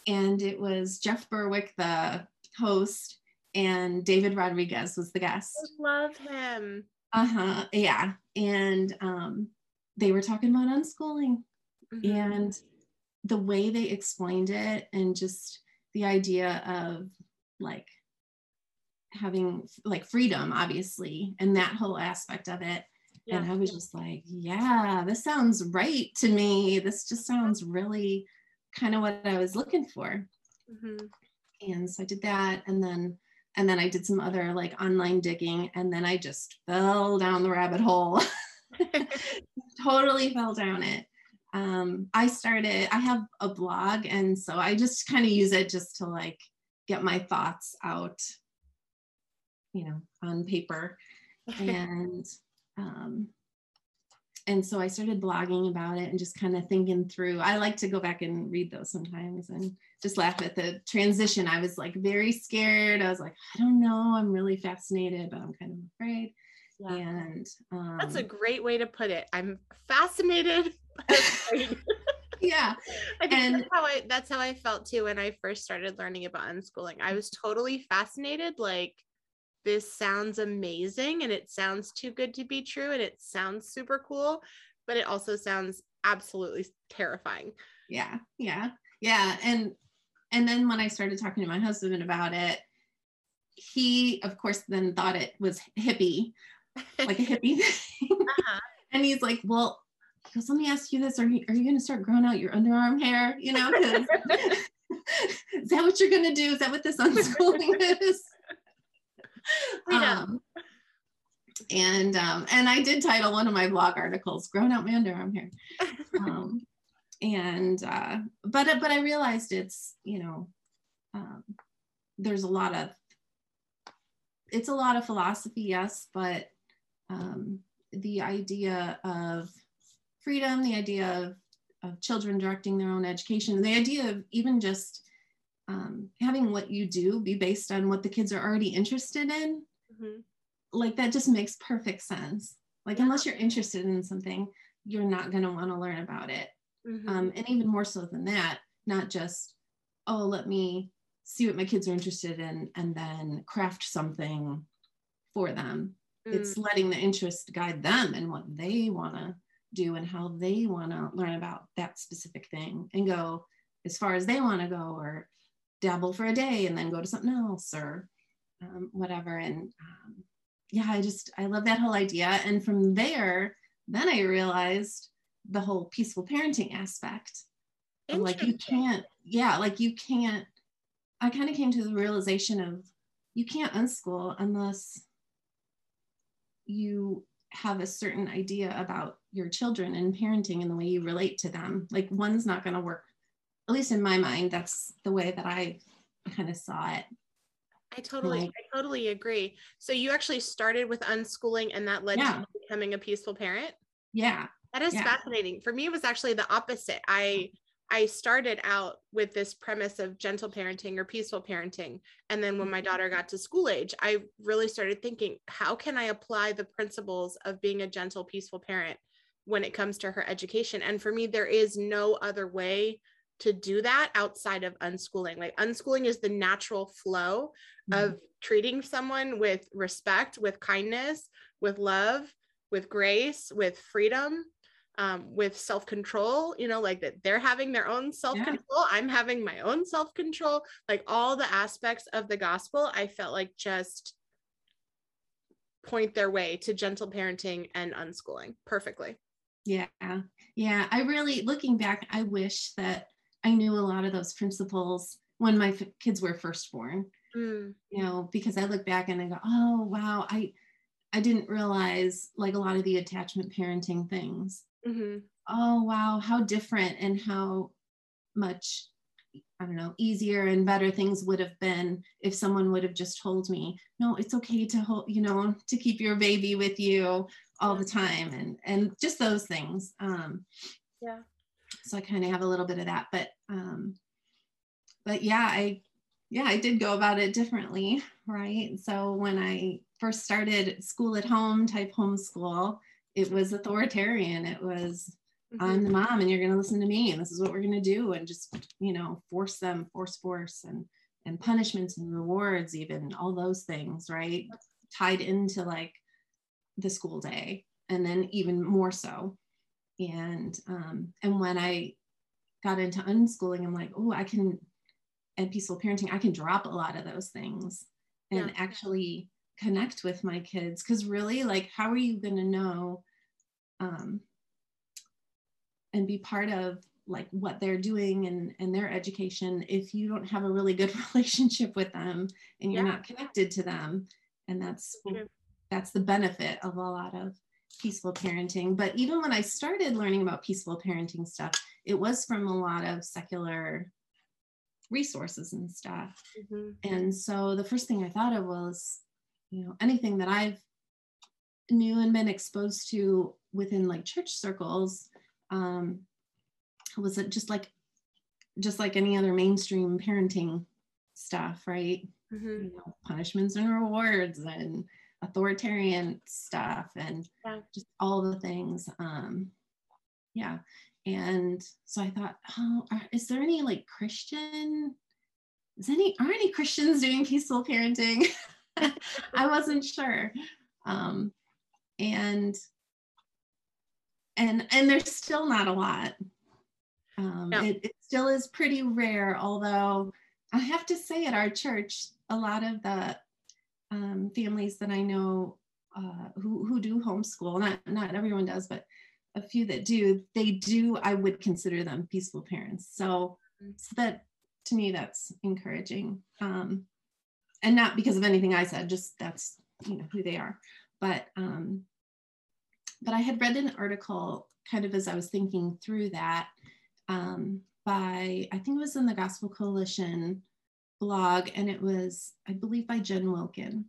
B: And it was Jeff Berwick, the host, and David Rodriguez was the guest.
A: I love him.
B: Uh huh. Yeah. And um, they were talking about unschooling mm-hmm. and the way they explained it, and just the idea of like having like freedom, obviously, and that whole aspect of it. Yeah. And I was just like, yeah, this sounds right to me. This just sounds really kind of what I was looking for. Mm-hmm. And so I did that. And then and then I did some other like online digging and then I just fell down the rabbit hole. totally fell down it. Um, I started, I have a blog and so I just kind of use it just to like get my thoughts out, you know, on paper. and um, and so I started blogging about it and just kind of thinking through. I like to go back and read those sometimes and just laugh at the transition. I was like very scared. I was like, I don't know. I'm really fascinated, but I'm kind of afraid. Yeah. And
A: um, that's a great way to put it. I'm fascinated.
B: yeah.
A: I think and, that's how I that's how I felt too when I first started learning about unschooling. I was totally fascinated, like this sounds amazing and it sounds too good to be true and it sounds super cool, but it also sounds absolutely terrifying.
B: Yeah. Yeah. Yeah. And and then when I started talking to my husband about it, he of course then thought it was hippie, like a hippie thing. Uh-huh. and he's like, well, he goes, let me ask you this. Are you are you gonna start growing out your underarm hair? You know, is that what you're gonna do? Is that what this unschooling is? um, and um, and I did title one of my blog articles "Growing Out My Underarm Hair," um, and uh, but but I realized it's you know um, there's a lot of it's a lot of philosophy, yes, but um, the idea of freedom, the idea of, of children directing their own education, the idea of even just um, having what you do be based on what the kids are already interested in mm-hmm. like that just makes perfect sense like yeah. unless you're interested in something you're not going to want to learn about it mm-hmm. um, and even more so than that not just oh let me see what my kids are interested in and then craft something for them mm. it's letting the interest guide them and what they want to do and how they want to learn about that specific thing and go as far as they want to go or dabble for a day and then go to something else or um, whatever. And um, yeah, I just, I love that whole idea. And from there, then I realized the whole peaceful parenting aspect. Like you can't, yeah, like you can't. I kind of came to the realization of you can't unschool unless you have a certain idea about your children and parenting and the way you relate to them. Like one's not going to work. At least in my mind, that's the way that I kind of saw it.
A: I totally, like, I totally agree. So you actually started with unschooling, and that led yeah. to becoming a peaceful parent.
B: Yeah,
A: that is
B: yeah.
A: fascinating. For me, it was actually the opposite. I I started out with this premise of gentle parenting or peaceful parenting. And then when my daughter got to school age, I really started thinking, how can I apply the principles of being a gentle, peaceful parent when it comes to her education? And for me, there is no other way to do that outside of unschooling. Like unschooling is the natural flow mm-hmm. of treating someone with respect, with kindness, with love, with grace, with freedom um, with self control, you know, like that they're having their own self control. Yeah. I'm having my own self control. Like all the aspects of the gospel, I felt like just point their way to gentle parenting and unschooling perfectly.
B: Yeah. Yeah. I really, looking back, I wish that I knew a lot of those principles when my f- kids were first born. Mm. You know, because I look back and I go, oh, wow, I, I didn't realize like a lot of the attachment parenting things mm-hmm. oh wow how different and how much i don't know easier and better things would have been if someone would have just told me no it's okay to hold you know to keep your baby with you all the time and and just those things um
A: yeah
B: so i kind of have a little bit of that but um but yeah i yeah i did go about it differently right so when i first started school at home type homeschool it was authoritarian. It was mm-hmm. I'm the mom and you're going to listen to me and this is what we're going to do and just you know force them force force and and punishments and rewards even all those things right tied into like the school day and then even more so and um and when i got into unschooling i'm like oh i can and peaceful parenting i can drop a lot of those things and yeah. actually connect with my kids because really like how are you going to know um, and be part of like what they're doing and, and their education if you don't have a really good relationship with them and you're yeah. not connected to them and that's that's the benefit of a lot of peaceful parenting but even when i started learning about peaceful parenting stuff it was from a lot of secular resources and stuff mm-hmm. and so the first thing i thought of was you know anything that i've knew and been exposed to within like church circles um, was it just like just like any other mainstream parenting stuff right mm-hmm. you know, punishments and rewards and authoritarian stuff and yeah. just all the things um yeah and so i thought oh are, is there any like christian is any are any christians doing peaceful parenting i wasn't sure um and and and there's still not a lot um, no. it, it still is pretty rare although i have to say at our church a lot of the um, families that i know uh, who, who do homeschool. Not not everyone does but a few that do. They do i would consider them peaceful parents. So, mm-hmm. so that to me that's encouraging. Um, and not because of anything i said just that's you know who they are. But um, but I had read an article kind of as I was thinking through that um, by, I think it was in the Gospel Coalition blog, and it was, I believe, by Jen Wilkin.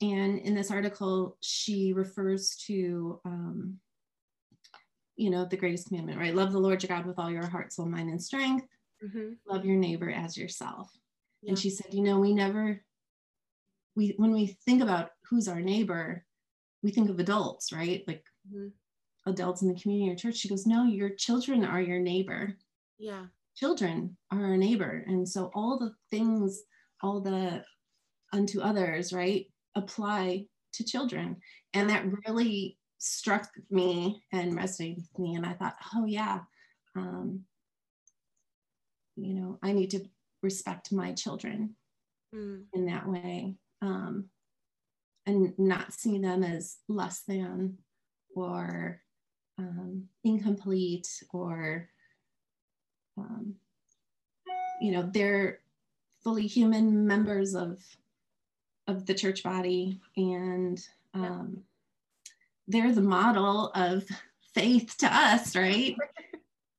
B: And in this article, she refers to, um, you know, the greatest commandment, right? Love the Lord your God with all your heart, soul, mind, and strength. Mm-hmm. Love your neighbor as yourself. Yeah. And she said, you know, we never, we when we think about who's our neighbor, we think of adults, right? Like mm-hmm. adults in the community or church. She goes, No, your children are your neighbor.
A: Yeah.
B: Children are our neighbor. And so all the things, all the unto others, right, apply to children. And that really struck me and resonated with me. And I thought, oh, yeah, um, you know, I need to respect my children mm. in that way. Um, and not see them as less than or um, incomplete or um, you know they're fully human members of of the church body. And um, they're the model of faith to us right?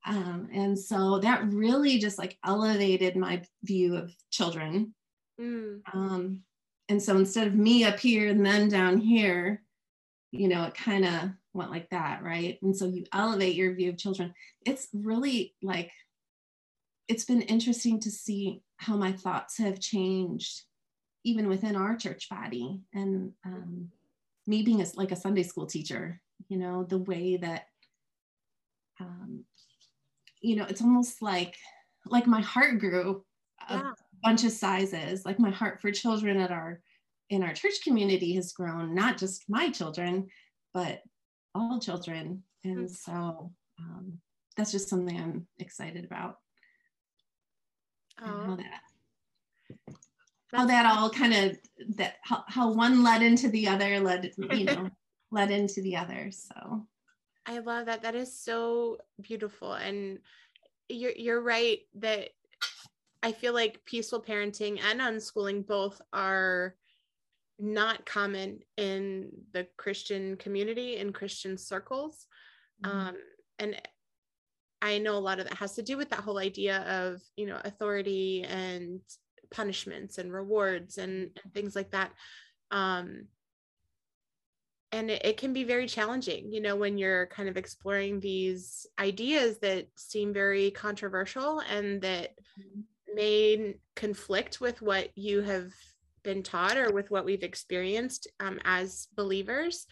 B: Um, and so that really just like elevated my view of children. Mm. um, and so instead of me up here and then down here you know it kind of went like that right? And so you elevate your view of children. It's really like it's been interesting to see how my thoughts have changed even within our church body and um, me being a, like a sunday school teacher you know the way that um, you know it's almost like like my heart grew a yeah. bunch of sizes like my heart for children at our in our church community has grown not just my children but all children and mm-hmm. so um, that's just something i'm excited about how that. How that all kind of that how, how one led into the other led you know led into the other so.
A: I love that. That is so beautiful and you're you're right that i feel like peaceful parenting and unschooling both are not common in the christian community in christian circles. Mm-hmm. um, and I know a lot of that has to do with that whole idea of, you know, authority and punishments and rewards and, and things like that. Um, and it, it, can be very challenging, you know, when you're kind of exploring these ideas that seem very controversial and that may conflict with what you have been taught or with what we've experienced um, as believers.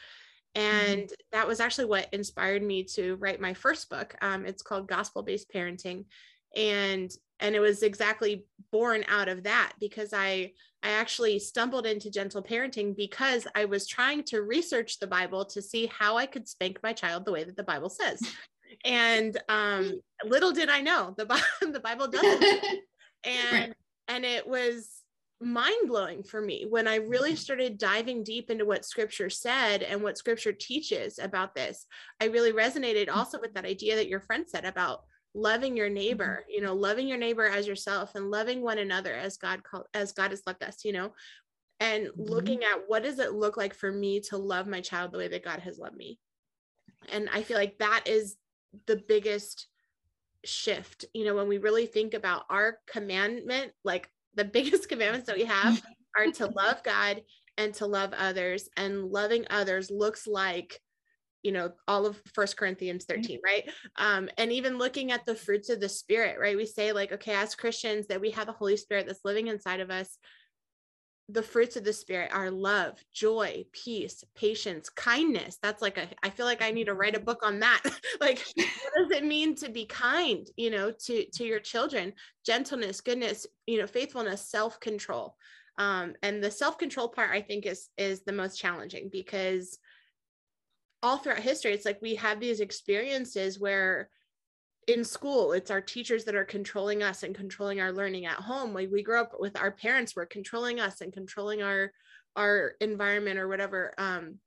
A: Mm-hmm. And mm-hmm. that was actually what inspired me to write my first book. Um, it's called Gospel Based Parenting. And and it was exactly born out of that because I I actually stumbled into gentle parenting because I was trying to research the Bible to see how I could spank my child the way that the Bible says. And um, little did I know the, the Bible doesn't. and and it was mind blowing for me when I really mm-hmm. started diving deep into what scripture said and what scripture teaches about this. I really resonated mm. also with that idea that your friend said about loving your neighbor, mm-hmm. you know, loving your neighbor as yourself and loving one another as God called as God has loved us, you know, and mm-hmm. looking at what does it look like for me to love my child the way that God has loved me. And I feel like that is the biggest shift, you know, when we really think about our commandment, like the biggest commandments that we have are to love God and to love others. And loving others looks like, you know, all of First Corinthians 13, right? Um, and even looking at the fruits of the Spirit, right? We say, like, okay, as Christians, that we have the Holy Spirit that's living inside of us the fruits of the spirit are love joy peace patience kindness. That's like a i feel like i need to write a book on that. Like what does it mean to be kind you know to to your children? Gentleness goodness you know faithfulness self-control. Um and the self-control part i think is is the most challenging because all throughout history it's like we have these experiences where in school it's our teachers that are controlling us and controlling our learning at home. Like we grow up with our parents were controlling us and controlling our our environment or whatever um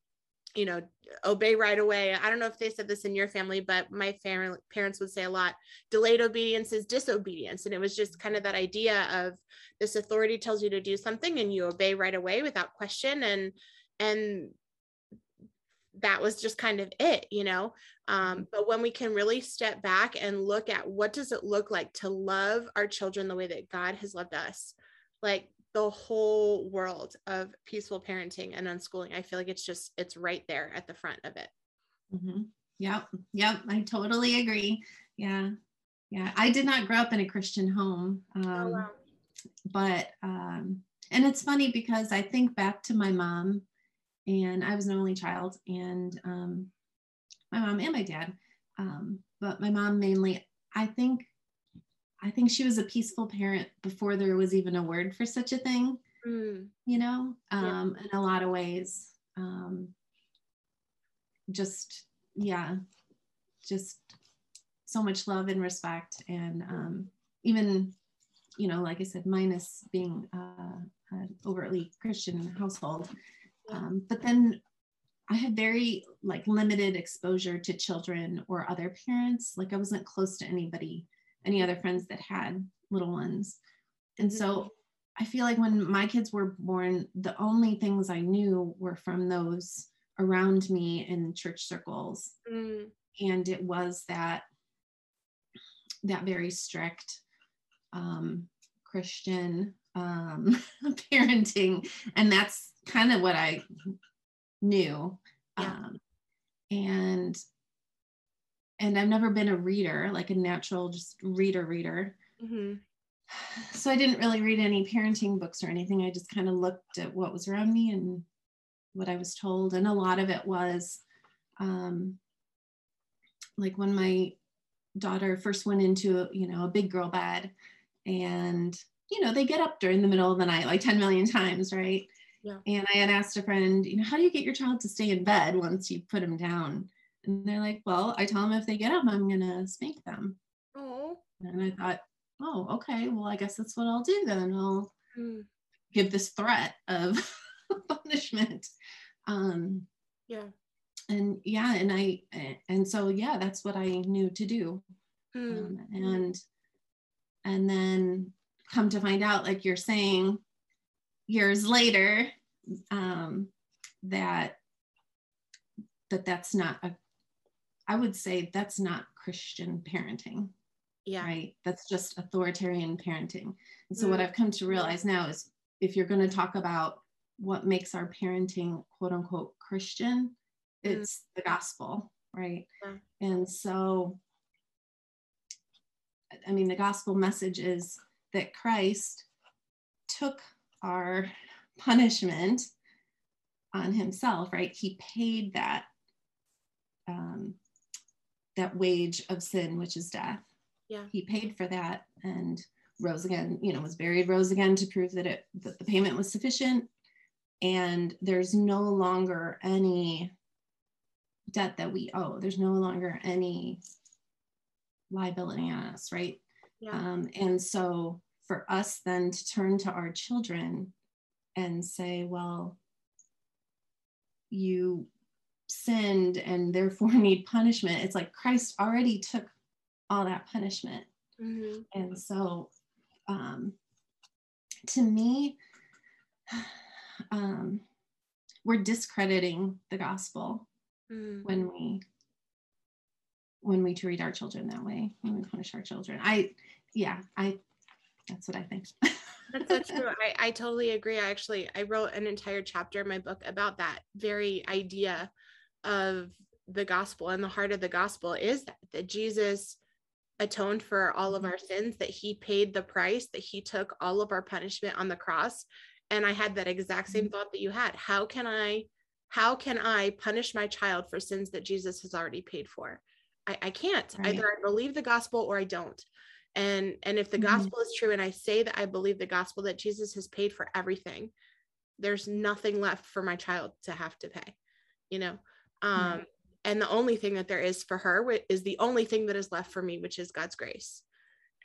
A: you know obey right away. I don't know if they said this in your family but my family parents would say a lot delayed obedience is disobedience. And it was just kind of that idea of this authority tells you to do something and you obey right away without question. And and that was just kind of it you know um, mm-hmm. but when we can really step back and look at what does it look like to love our children the way that god has loved us like the whole world of peaceful parenting and unschooling i feel like it's just it's right there at the front of it
B: mm-hmm. yep yep i totally agree yeah yeah i did not grow up in a christian home oh, um, oh, wow. but um, and it's funny because i think back to my mom and I was an only child, and um, my mom and my dad. Um, but my mom mainly, I think, I think she was a peaceful parent before there was even a word for such a thing. Mm. You know, um, yeah. in a lot of ways. Um, just yeah, just so much love and respect, and um, even you know, like I said, minus being uh, an overtly Christian household, um, but then I had very like limited exposure to children or other parents. Like I wasn't close to anybody, any other friends that had little ones. And mm-hmm. so I feel like when my kids were born, the only things I knew were from those around me in church circles. Mm. And it was that that very strict um, Christian um, parenting. And that's kind of what I knew. Yeah. Um, and and I've never been a reader, like a natural just reader reader. Mm-hmm. So I didn't really read any parenting books or anything. I just kind of looked at what was around me and what I was told. And a lot of it was um, like when my daughter first went into, you know, a big girl bed and, you know, they get up during the middle of the night like 10 million times, right? Yeah. And I had asked a friend, you know, how do you get your child to stay in bed once you put them down? And they're like, well, I tell them if they get up, I'm going to spank them. Oh. And I thought, oh, okay, well, I guess that's what I'll do then. I'll mm. give this threat of punishment. Um, yeah. And yeah, and I, and so, yeah, that's what I knew to do. Mm. Um, and, and then come to find out, like you're saying, years later um, that that that's not a i would say that's not christian parenting yeah. right? That's just authoritarian parenting. And so mm. What i've come to realize now is if you're going to talk about what makes our parenting quote unquote christian mm. it's the gospel right? Yeah. and so i mean the gospel message is that christ took our punishment on himself, right? He paid that um, that wage of sin, which is death. Yeah. He paid for that and rose again, you know, was buried, rose again to prove that it that the payment was sufficient. And there's no longer any debt that we owe. There's no longer any liability on us, right? Yeah. Um, and so for us then to turn to our children and say, well, you sinned and therefore need punishment. It's like Christ already took all that punishment. Mm-hmm. And so, um, to me, um, we're discrediting the gospel mm-hmm. when we when we treat our children that way when we punish our children i yeah i that's what I think.
A: That's so true. I, I totally agree. I actually I wrote an entire chapter in my book about that very idea of the gospel and the heart of the gospel is that, that Jesus atoned for all of mm-hmm. our sins, that he paid the price, that he took all of our punishment on the cross. And I had that exact same mm-hmm. thought that you had. How can I how can I punish my child for sins that Jesus has already paid for? I, I can't. Right. Either I believe the gospel or I don't and and if the mm-hmm. gospel is true and i say that i believe the gospel that jesus has paid for everything there's nothing left for my child to have to pay you know um mm-hmm. and the only thing that there is for her is the only thing that is left for me which is god's grace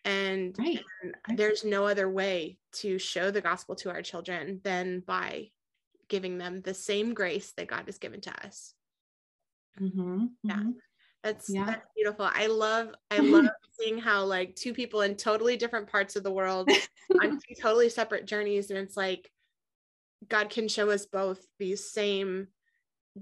A: and, right. and there's no other way to show the gospel to our children than by giving them the same grace that god has given to us mm-hmm. yeah mm-hmm. That's, yeah. that's beautiful. I love I love seeing how like two people in totally different parts of the world on two totally separate journeys and it's like God can show us both these same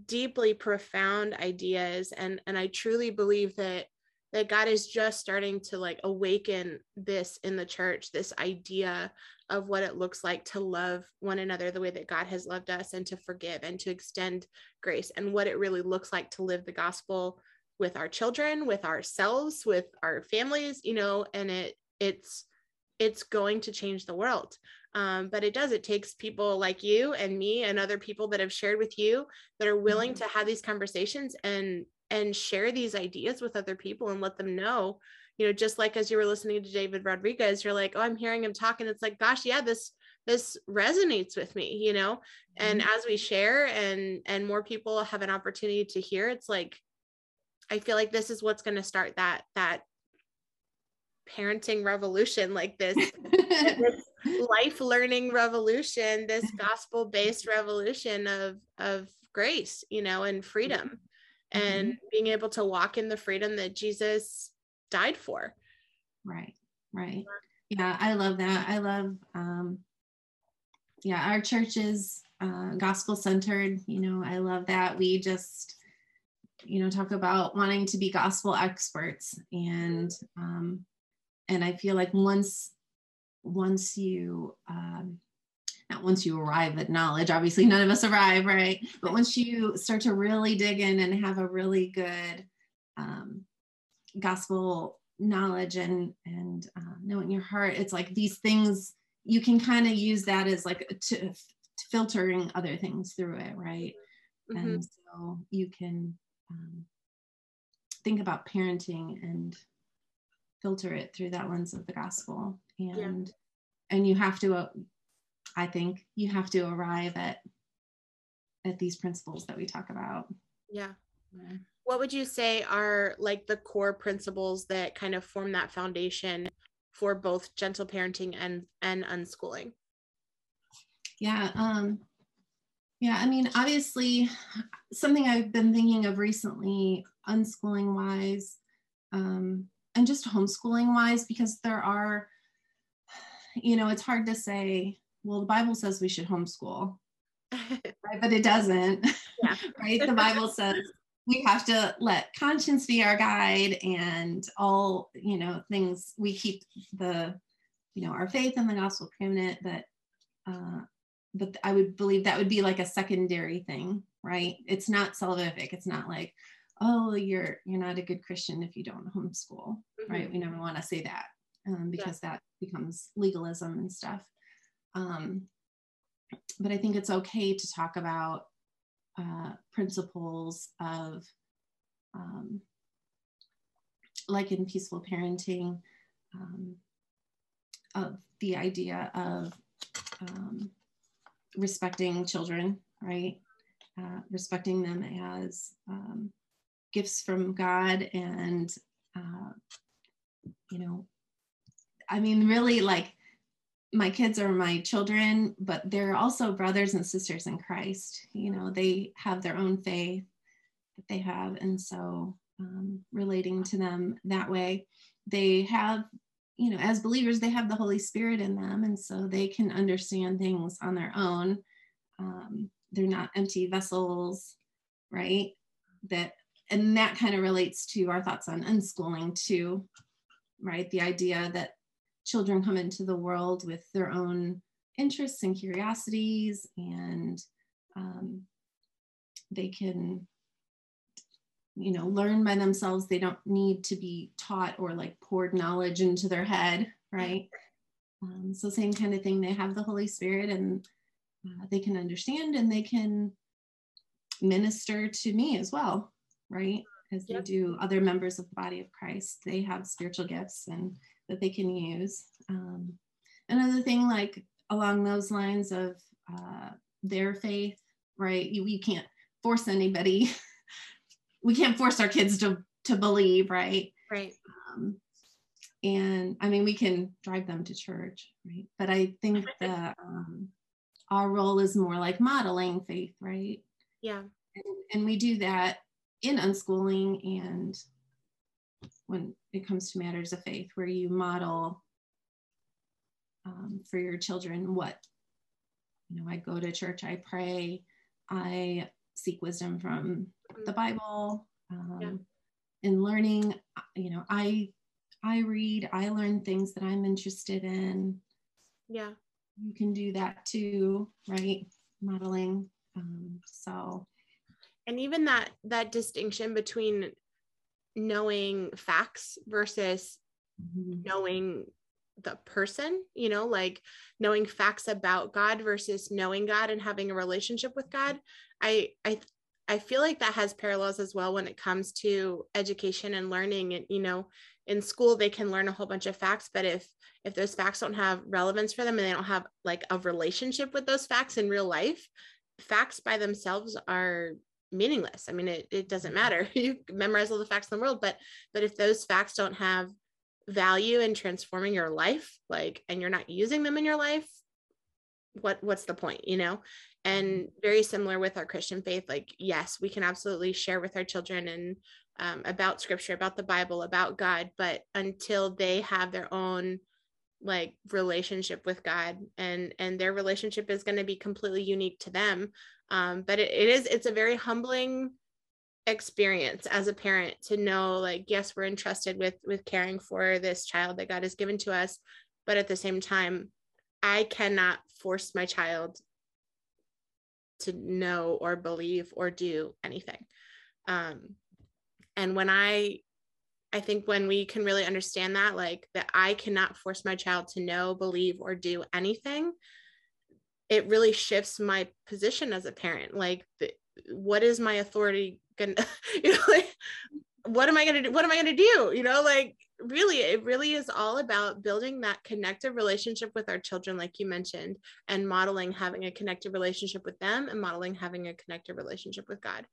A: deeply profound ideas and and I truly believe that that God is just starting to like awaken this in the church this idea of what it looks like to love one another the way that God has loved us and to forgive and to extend grace and what it really looks like to live the gospel with our children with ourselves with our families you know and it it's it's going to change the world um, but it does it takes people like you and me and other people that have shared with you that are willing mm-hmm. to have these conversations and and share these ideas with other people and let them know you know just like as you were listening to david rodriguez you're like oh i'm hearing him talk and it's like gosh yeah this this resonates with me you know and mm-hmm. as we share and and more people have an opportunity to hear it's like I feel like this is what's going to start that that parenting revolution like this, this life learning revolution this gospel based revolution of of grace, you know, and freedom mm-hmm. and being able to walk in the freedom that Jesus died for.
B: Right. Right. Yeah, I love that. I love um yeah, our church is uh gospel centered, you know, I love that. We just you know talk about wanting to be gospel experts. And um and I feel like once once you um not once you arrive at knowledge obviously none of us arrive right? But once you start to really dig in and have a really good um, gospel knowledge and and uh, know in your heart it's like these things you can kind of use that as like to, to, filtering other things through it right? Mm-hmm. and so you can um, think about parenting and filter it through that lens of the gospel and yeah. and you have to uh, I think you have to arrive at at these principles that we talk about.
A: Yeah. yeah. What would you say are like the core principles that kind of form that foundation for both gentle parenting and and unschooling?
B: Yeah, um yeah, I mean, obviously something I've been thinking of recently unschooling wise um and just homeschooling wise because there are you know, it's hard to say well, the Bible says we should homeschool, right? But it doesn't, yeah. right? The Bible says we have to let conscience be our guide and all, you know, things we keep the, you know, our faith and the gospel preeminent, but, uh, but I would believe that would be like a secondary thing, right? It's not salvific. It's not like, oh, you're you're not a good Christian if you don't homeschool, mm-hmm. right? We never want to say that um, because yeah. that becomes legalism and stuff. Um, but I think it's okay to talk about uh, principles of, um, like in peaceful parenting, um, of the idea of um, respecting children, right? Uh, respecting them as um, gifts from God and, uh, you know, I mean, really like my kids are my children, but they're also brothers and sisters in Christ. You know, they have their own faith that they have. And so um, relating to them that way, they have, you know, as believers, they have the Holy Spirit in them. And so they can understand things on their own. Um, they're not empty vessels, right? That, and that kind of relates to our thoughts on unschooling too, right? The idea that children come into the world with their own interests and curiosities and um, they can you know learn by themselves they don't need to be taught or like poured knowledge into their head right um, so same kind of thing they have the holy spirit and uh, they can understand and they can minister to me as well right as yep. they do other members of the body of christ they have spiritual gifts and that they can use. Um, another thing, like along those lines of uh, their faith, right? You, you can't force anybody. we can't force our kids to to believe, right?
A: Right.
B: Um, and I mean, we can drive them to church, right? But I think that um, our role is more like modeling faith, right?
A: Yeah.
B: And, and we do that in unschooling and when it comes to matters of faith, where you model um, for your children what, you know, I go to church, I pray, I seek wisdom from the Bible. Um, yeah. In learning, you know, I I read, I learn things that I'm interested in.
A: Yeah.
B: You can do that too, right? Modeling. Um, so
A: and even that that distinction between knowing facts versus mm-hmm. knowing the person, you know, like knowing facts about God versus knowing God and having a relationship with God. I I I feel like that has parallels as well when it comes to education and learning and you know, in school they can learn a whole bunch of facts, but if if those facts don't have relevance for them and they don't have like a relationship with those facts in real life, facts by themselves are meaningless. I mean, it, it doesn't mm-hmm. matter. You memorize all the facts in the world, but but if those facts don't have value in transforming your life, like and you're not using them in your life, what what's the point you know and very similar with our christian faith like yes we can absolutely share with our children and um, about scripture about the bible about god but until they have their own like relationship with god and and their relationship is going to be completely unique to them um but it, it is it's a very humbling experience as a parent to know like yes we're entrusted with with caring for this child that god has given to us but at the same time i cannot force my child to know or believe or do anything. Um and when i i think when we can really understand that like that i cannot force my child to know believe or do anything it really shifts my position as a parent. Like the, what is my authority gonna you know like what am i gonna do what am i gonna do? You know like really it really is all about building that connected relationship with our children like you mentioned and modeling having a connected relationship with them and modeling having a connected relationship with god.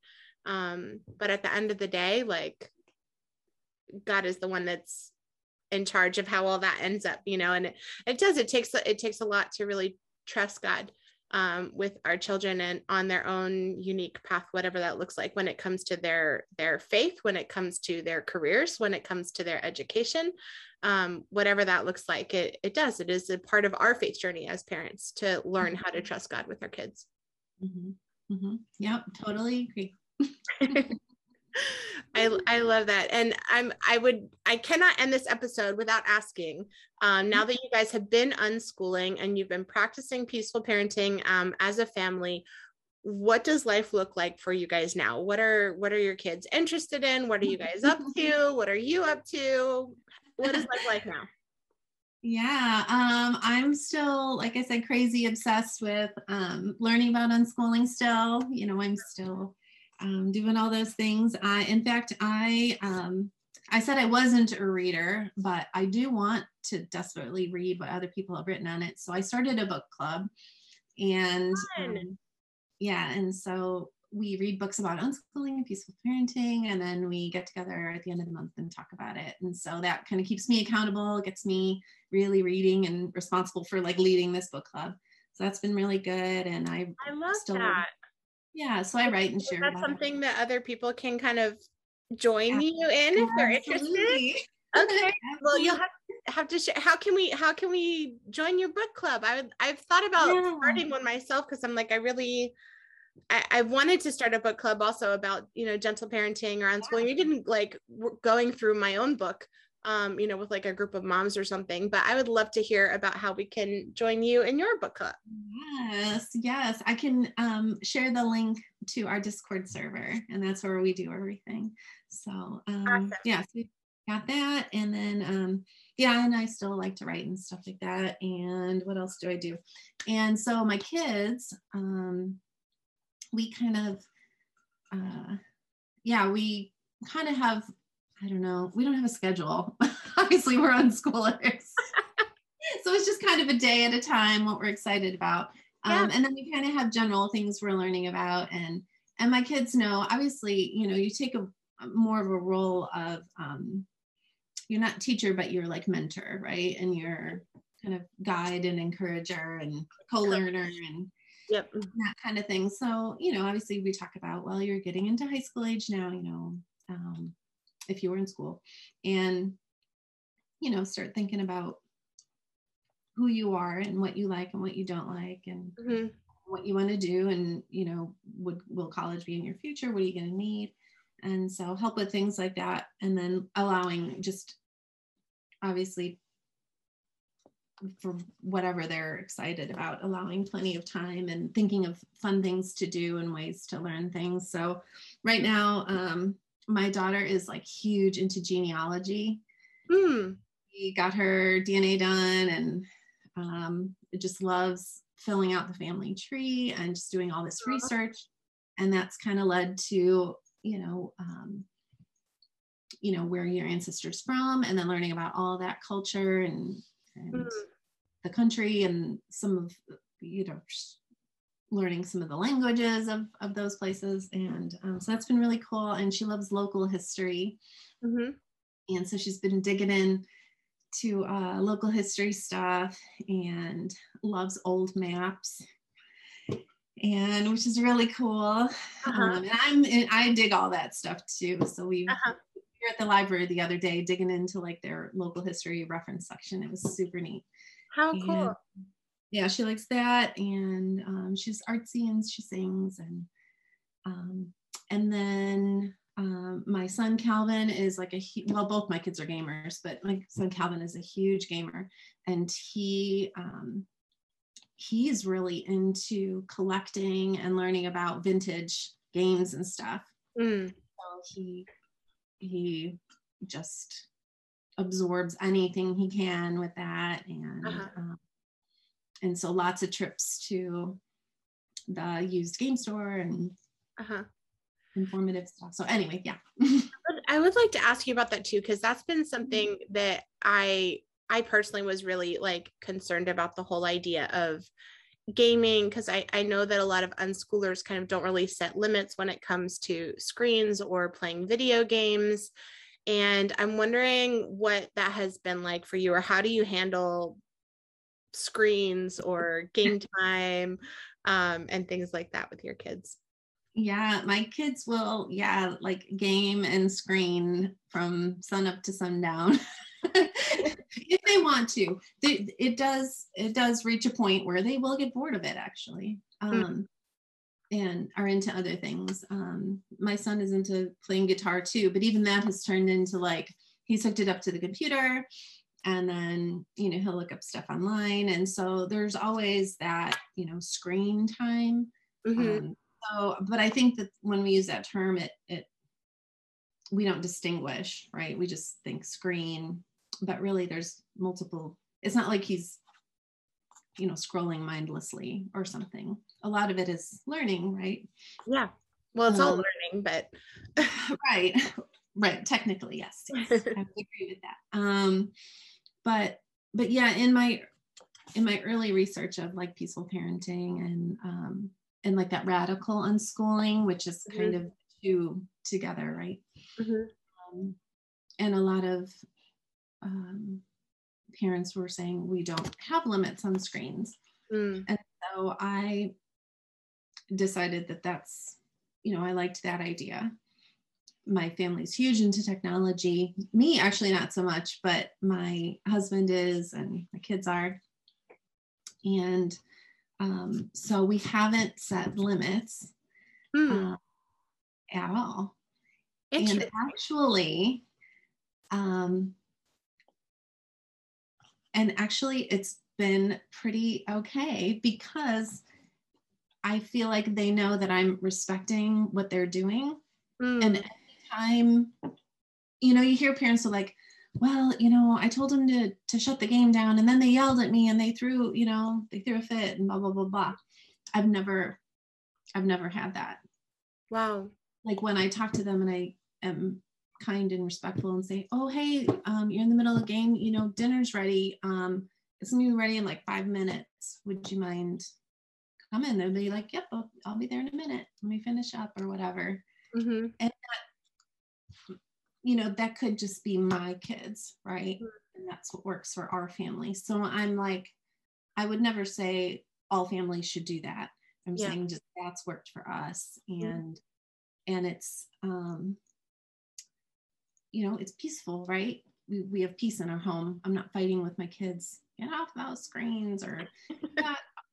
A: Um but at the end of the day like god is the one that's in charge of how all that ends up you know and it, it does it takes it takes a lot to really trust god um, with our children and on their own unique path whatever that looks like when it comes to their their faith when it comes to their careers when it comes to their education um, whatever that looks like it, it does it is a part of our faith journey as parents to learn how to mm-hmm. trust god with our kids
B: mm-hmm. Mm-hmm. yep totally agree
A: I, I love that. And I'm I would I cannot end this episode without asking um, now that you guys have been unschooling and you've been practicing peaceful parenting um, as a family, what does life look like for you guys now? What are what are your kids interested in? What are you guys up to? What are you up to? What is life like now?
B: Yeah, um, I'm still, like I said, crazy obsessed with um, learning about unschooling still. You know, I'm still um, doing all those things. I, in fact, I um, I said I wasn't a reader, but I do want to desperately read what other people have written on it. So I started a book club, and um, yeah, and so we read books about unschooling and peaceful parenting, and then we get together at the end of the month and talk about it. And so that kind of keeps me accountable, gets me really reading and responsible for like leading this book club. So that's been really good, and I
A: I love still, that
B: yeah so i write and share
A: that's something it. that other people can kind of join you in if they're interested okay well you'll have, have to share how can we how can we join your book club i would i've thought about yeah. starting one myself because i'm like i really I, I, wanted to start a book club also about you know gentle parenting or unschooling yeah. even like going through my own book um, you know, with like a group of moms or something. But I would love to hear about how we can join you in your book club.
B: Yes, yes. I can um, share the link to our Discord server, and that's where we do everything. So, um, awesome. yeah, so we got that. And then, um, yeah, and I still like to write and stuff like that. And what else do I do? And so, my kids, um, we kind of, uh, yeah, we kind of have I don't know. We don't have a schedule. Obviously, we're unschoolers. so it's just kind of a day at a time what we're excited about. Um, And then we kind of have general things we're learning about. And and my kids know, obviously, you know, you take a more of a role of um, you're not teacher, but you're like mentor, right? And you're kind of guide and encourager and co-learner and
A: yep.
B: that kind of thing. So, you know, obviously we talk about, well, you're getting into high school age now, you know, um, if you were in school and you know start thinking about who you are and what you like and what you don't like and mm-hmm. what you want to do and you know would will college be in your future? What are you going to need? And so help with things like that and then allowing just obviously for whatever they're excited about allowing plenty of time and thinking of fun things to do and ways to learn things. So right now um, my daughter is like huge into genealogy.
A: Mm.
B: She got her DNA done and um, just loves filling out the family tree and just doing all this research. And that's kind of led to, you know, um, you know, where your ancestors from and then learning about all that culture and, and mm. the country and some of, you know, learning some of the languages of, of those places. And um, so that's been really cool. And she loves local history.
A: Mm-hmm.
B: And so she's been digging in to uh, local history stuff and loves old maps and which is really cool uh-huh. um, and i'm i dig all that stuff too so we uh-huh. were at the library the other day digging into like their local history reference section it was super neat
A: how and, cool
B: yeah she likes that and um, she's artsy and she sings and um, and then um, my son Calvin is like a well, both my kids are gamers, but my son Calvin is a huge gamer, and he um, he's really into collecting and learning about vintage games and stuff. Mm. So he he just absorbs anything he can with that, and uh-huh. um, and so lots of trips to the used game store and. Uh-huh informative stuff. So anyway, yeah.
A: I would like to ask you about that too, because that's been something that I I personally was really like concerned about the whole idea of gaming because I, I know that a lot of unschoolers kind of don't really set limits when it comes to screens or playing video games. And I'm wondering what that has been like for you, or how do you handle screens or game time um, and things like that with your kids?
B: Yeah, my kids will, yeah, like game and screen from sun up to sundown. if they want to. They, it does it does reach a point where they will get bored of it actually. Hmm. Um, and are into other things. Um, my son is into playing guitar too, but even that has turned into like he's hooked it up to the computer and then you know he'll look up stuff online. And so there's always that you know screen time. Mm-hmm. um, so but i think that when we use that term it it we don't distinguish right? We just think screen but really there's multiple it's not like he's you know scrolling mindlessly or something. A lot of it is learning right?
A: Yeah. Well it's um, all learning but
B: right. Right. Technically yes, yes. I agree with that. Um but but yeah in my in my early research of like peaceful parenting and um and like that radical unschooling, which is kind mm-hmm. of two together, right? Mm-hmm. Um, and a lot of um, parents were saying we don't have limits on screens. Mm. And so I decided that that's, you know, I liked that idea. My family's huge into technology. Me, actually, not so much, but my husband is, and my kids are. And um, so we haven't set limits mm. uh, at all. And actually, um, and actually, it's been pretty okay because I feel like they know that I'm respecting what they're doing. Mm. And anytime, you know, you hear parents are like, well, you know, I told him to to shut the game down and then they yelled at me and they threw, you know, they threw a fit and blah blah blah blah. I've never I've never had that.
A: Wow.
B: Like when I talk to them and I am kind and respectful and say, "Oh, hey, um, you're in the middle of the game. You know, dinner's ready. Um, it's gonna be ready in like five minutes. Would you mind coming?" They'll be like, "Yep, I'll, I'll be there in a minute. Let me finish up or whatever." Mm-hmm. And you know, that could just be my kids, right? Mm-hmm. And that's what works for our family. So I'm like, I would never say all families should do that. I'm yeah. saying just that's worked for us. Mm-hmm. And mm-hmm. and it's um, you know, it's peaceful, right? We, we have peace in our home. I'm not fighting with my kids, get off those screens or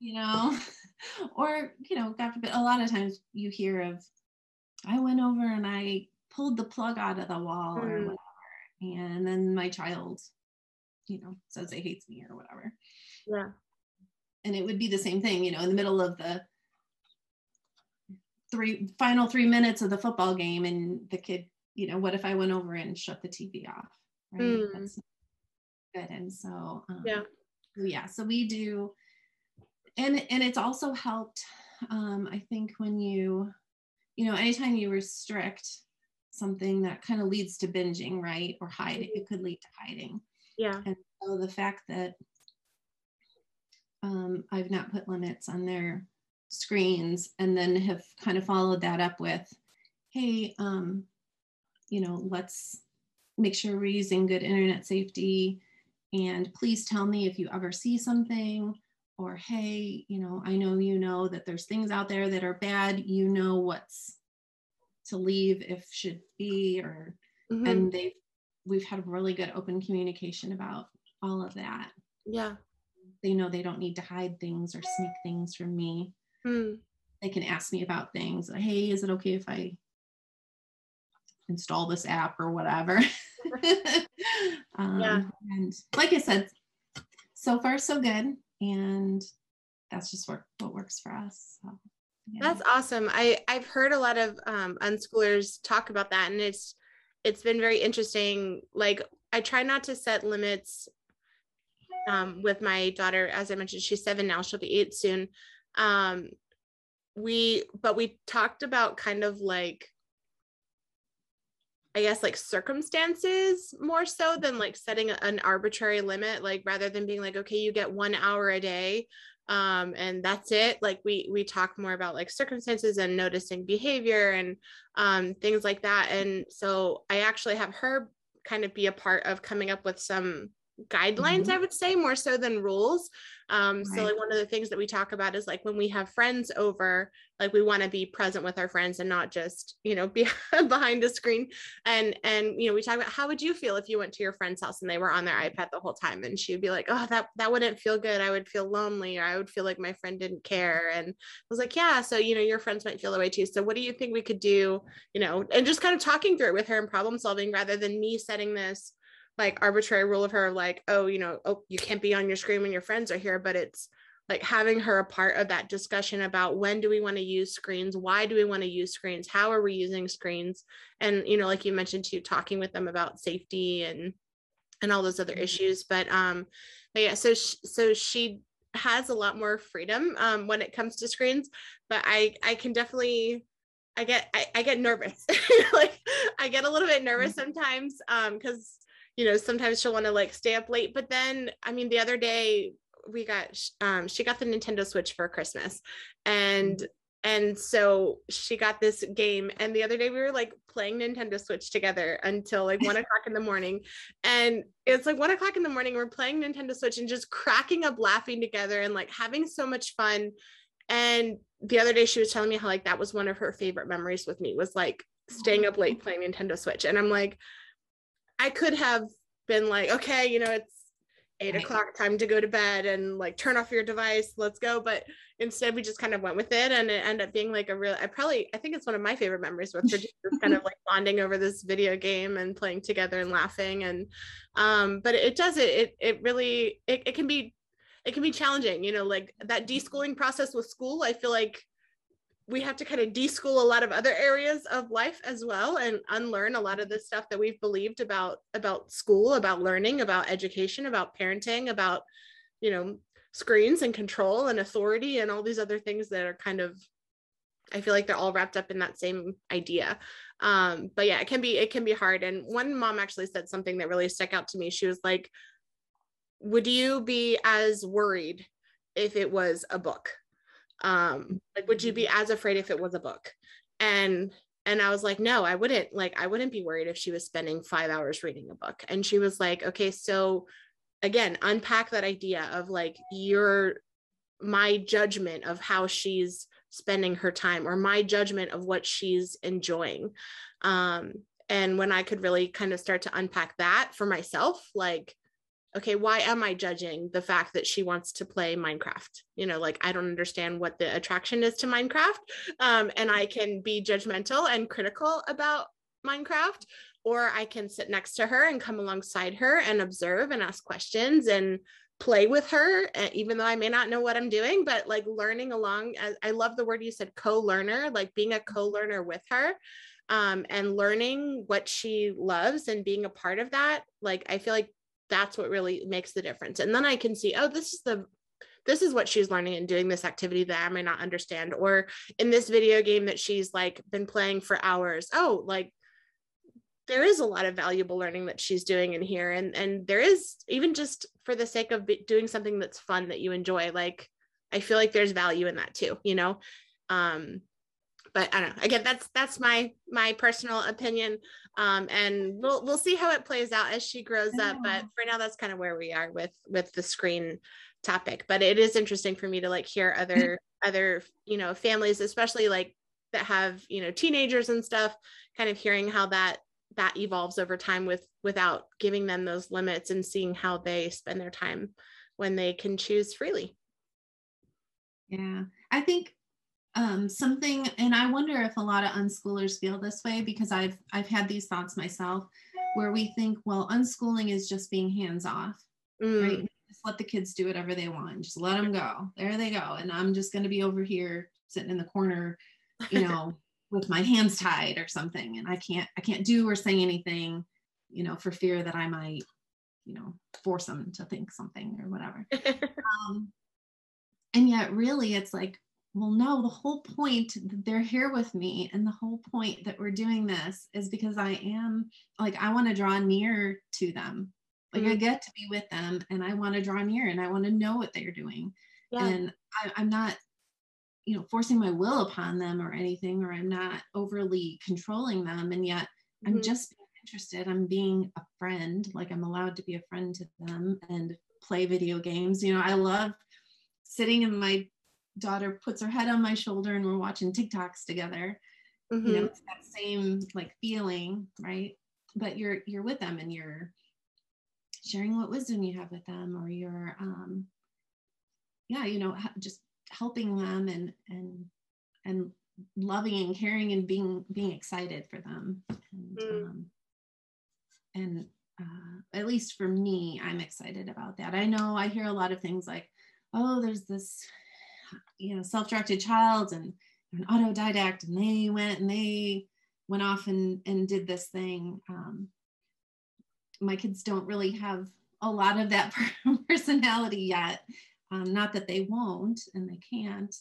B: you know, or, you know, God forbid, a lot of times you hear of, I went over and I pulled the plug out of the wall mm. or whatever. And then my child, you know, says they hates me or whatever.
A: Yeah.
B: And it would be the same thing, you know, in the middle of the three final three minutes of the football game and the kid, you know, what if I went over and shut the TV off? Right. Mm. That's good. And so
A: um, yeah.
B: Yeah. So we do and and it's also helped um, I think when you, you know, anytime you restrict something that kind of leads to binging, right? Or hiding. It could lead to hiding.
A: Yeah.
B: And so the fact that um, I've not put limits on their screens and then have kind of followed that up with, hey, um, you know, let's make sure we're using good internet safety and please tell me if you ever see something or hey you know i know you know that there's things out there that are bad you know what's to leave if should be or mm-hmm. and they've we've had really good open communication about all of that
A: yeah
B: they know they don't need to hide things or sneak things from me mm. they can ask me about things like, hey is it okay if i install this app or whatever um, yeah. and like i said so far so good and that's just what, what works for us so,
A: that's awesome. I i've heard a lot of um, unschoolers talk about that and it's it's been very interesting. Like i try not to set limits um, with my daughter. As i mentioned she's seven now she'll be eight soon. Um, we but we talked about kind of like I guess like circumstances more so than like setting an arbitrary limit like rather than being like okay you get 1 hour a day um and that's it. Like we we talk more about like circumstances and noticing behavior and um things like that. And so I actually have her kind of be a part of coming up with some guidelines mm-hmm. i would say more so than rules. Um right. so like one of the things that we talk about is like when we have friends over like we want to be present with our friends and not just you know be behind a screen. And and you know we talk about how would you feel if you went to your friend's house and they were on their ipad the whole time? And she would be like oh that that wouldn't feel good. I would feel lonely or i would feel like my friend didn't care. And i was like yeah so you know your friends might feel the way too. So what do you think we could do? You know and just kind of talking through it with her and problem solving rather than me setting this like arbitrary rule of her like oh you know oh you can't be on your screen when your friends are here but it's like having her a part of that discussion about when do we want to use screens why do we want to use screens how are we using screens and you know like you mentioned too talking with them about safety and and all those other mm-hmm. issues but um but yeah so sh- so she has a lot more freedom um when it comes to screens but i i can definitely I get I, I get nervous. like I get a little bit nervous mm-hmm. sometimes um because you know, sometimes she'll want to like stay up late. But then, I mean, the other day we got, um, she got the Nintendo Switch for Christmas, and mm-hmm. and so she got this game. And the other day we were like playing Nintendo Switch together until like one o'clock in the morning, and it's like one o'clock in the morning. We're playing Nintendo Switch and just cracking up, laughing together, and like having so much fun. And the other day she was telling me how like that was one of her favorite memories with me was like staying up late playing Nintendo Switch. And I'm like, I could have been like, okay, you know, it's eight right. o'clock, time to go to bed and like turn off your device, let's go. But instead, we just kind of went with it, and it ended up being like a real. I probably, I think it's one of my favorite memories with her, just kind of like bonding over this video game and playing together and laughing. And um, but it does it. It it really it, it can be it can be challenging, you know, like that deschooling process with school. I feel like we have to kind of deschool a lot of other areas of life as well and unlearn a lot of the stuff that we've believed about about school about learning about education about parenting about you know screens and control and authority and all these other things that are kind of i feel like they're all wrapped up in that same idea. Um, but yeah it can be it can be hard. And one mom actually said something that really stuck out to me. She was like would you be as worried if it was a book um like would you be as afraid if it was a book? And and i was like no i wouldn't like i wouldn't be worried if she was spending five hours reading a book. And she was like okay so again unpack that idea of like your my judgment of how she's spending her time or my judgment of what she's enjoying. Um and when i could really kind of start to unpack that for myself like okay, why am I judging the fact that she wants to play Minecraft? You know, like I don't understand what the attraction is to Minecraft. Um, and I can be judgmental and critical about Minecraft, or I can sit next to her and come alongside her and observe and ask questions and play with her, eh, even though I may not know what I'm doing, but like learning along. I love the word you said, co learner, like being a co learner with her. Um, and learning what she loves and being a part of that like i feel like that's what really makes the difference. And then i can see oh this is the this is what she's learning and doing this activity that i may not understand. Or in this video game that she's like been playing for hours oh like there is a lot of valuable learning that she's doing in here. And and there is even just for the sake of doing something that's fun that you enjoy like i feel like there's value in that too you know? Um but I don't know. Again, that's that's my my personal opinion. Um, and we'll we'll see how it plays out as she grows up. But for now, that's kind of where we are with with the screen topic. But it is interesting for me to like hear other other you know families, especially like that have you know teenagers and stuff, kind of hearing how that that evolves over time with without giving them those limits and seeing how they spend their time when they can choose freely.
B: Yeah, I think um, something, and I wonder if a lot of unschoolers feel this way because I've I've had these thoughts myself, where we think, well, unschooling is just being hands off, mm. right? Just let the kids do whatever they want, just let them go. There they go, and I'm just going to be over here sitting in the corner, you know, with my hands tied or something, and I can't I can't do or say anything, you know, for fear that I might, you know, force them to think something or whatever. um, and yet, really, it's like well no the whole point that they're here with me and the whole point that we're doing this is because i am like i want to draw near to them like mm-hmm. i get to be with them and i want to draw near and i want to know what they're doing yeah. and I, i'm not you know forcing my will upon them or anything or i'm not overly controlling them and yet mm-hmm. i'm just being interested i'm being a friend like i'm allowed to be a friend to them and play video games you know i love sitting in my daughter puts her head on my shoulder and we're watching TikToks together. Mm-hmm. You know, mm-hmm. it's that same like feeling, right? But you're you're with them and you're sharing what wisdom you have with them, or you're um yeah, you know, just helping them and and and loving and caring and being being excited for them. And mm. um and uh, at least for me, I'm excited about that. I know I hear a lot of things like, oh, there's this you know self-directed child and an autodidact and they went and they went off and, and did this thing um, my kids don't really have a lot of that personality yet um, not that they won't and they can't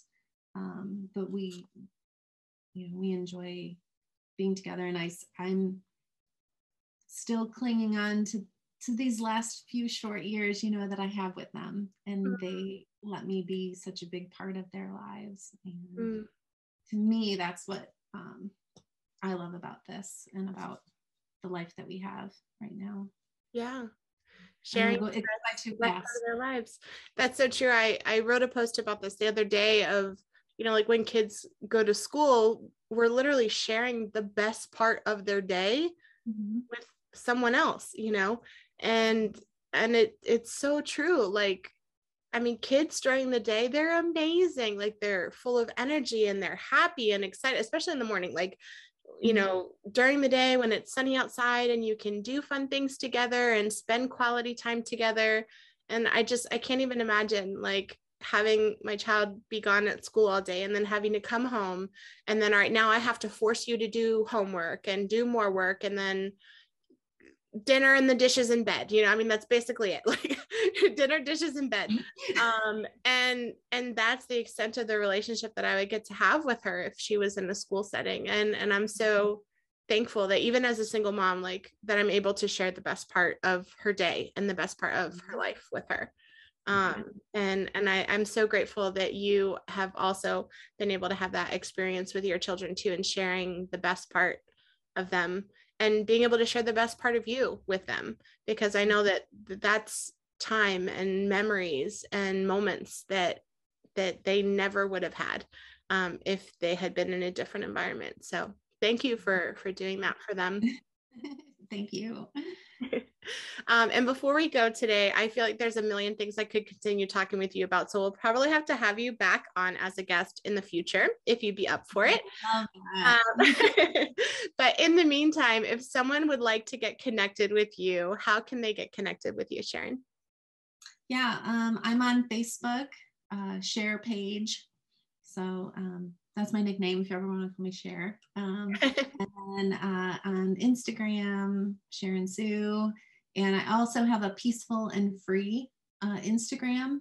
B: um, but we you know we enjoy being together and I, i'm still clinging on to to these last few short years you know that i have with them and mm-hmm. they let me be such a big part of their lives. And mm. to me, that's what um, I love about this and about the life that we have right now.
A: Yeah. Sharing go, their lives. That's so true. I, I wrote a post about this the other day of, you know, like when kids go to school, we're literally sharing the best part of their day mm-hmm. with someone else, you know, and and it it's so true. Like I mean, kids during the day, they're amazing. Like they're full of energy and they're happy and excited, especially in the morning. Like, you mm-hmm. know, during the day when it's sunny outside and you can do fun things together and spend quality time together. And I just, I can't even imagine like having my child be gone at school all day and then having to come home. And then, all right, now I have to force you to do homework and do more work. And then, dinner and the dishes in bed you know i mean that's basically it like dinner dishes in bed. Um and and that's the extent of the relationship that i would get to have with her if she was in a school setting. And and i'm so thankful that even as a single mom like that i'm able to share the best part of her day and the best part of her life with her. Um and and I, i'm so grateful that you have also been able to have that experience with your children too and sharing the best part of them and being able to share the best part of you with them because i know that that's time and memories and moments that that they never would have had um, if they had been in a different environment. So thank you for for doing that for them.
B: Thank you
A: um, and before we go today, I feel like there's a million things I could continue talking with you about. So we'll probably have to have you back on as a guest in the future if you'd be up for it. Um, but in the meantime, if someone would like to get connected with you, how can they get connected with you, Cherron?
B: Yeah, um, I'm on Facebook, uh, share page. So um, that's my nickname if you ever want to call me Share. Um, and uh, on Instagram, Cherron Sue. And I also have a peaceful and free uh, Instagram.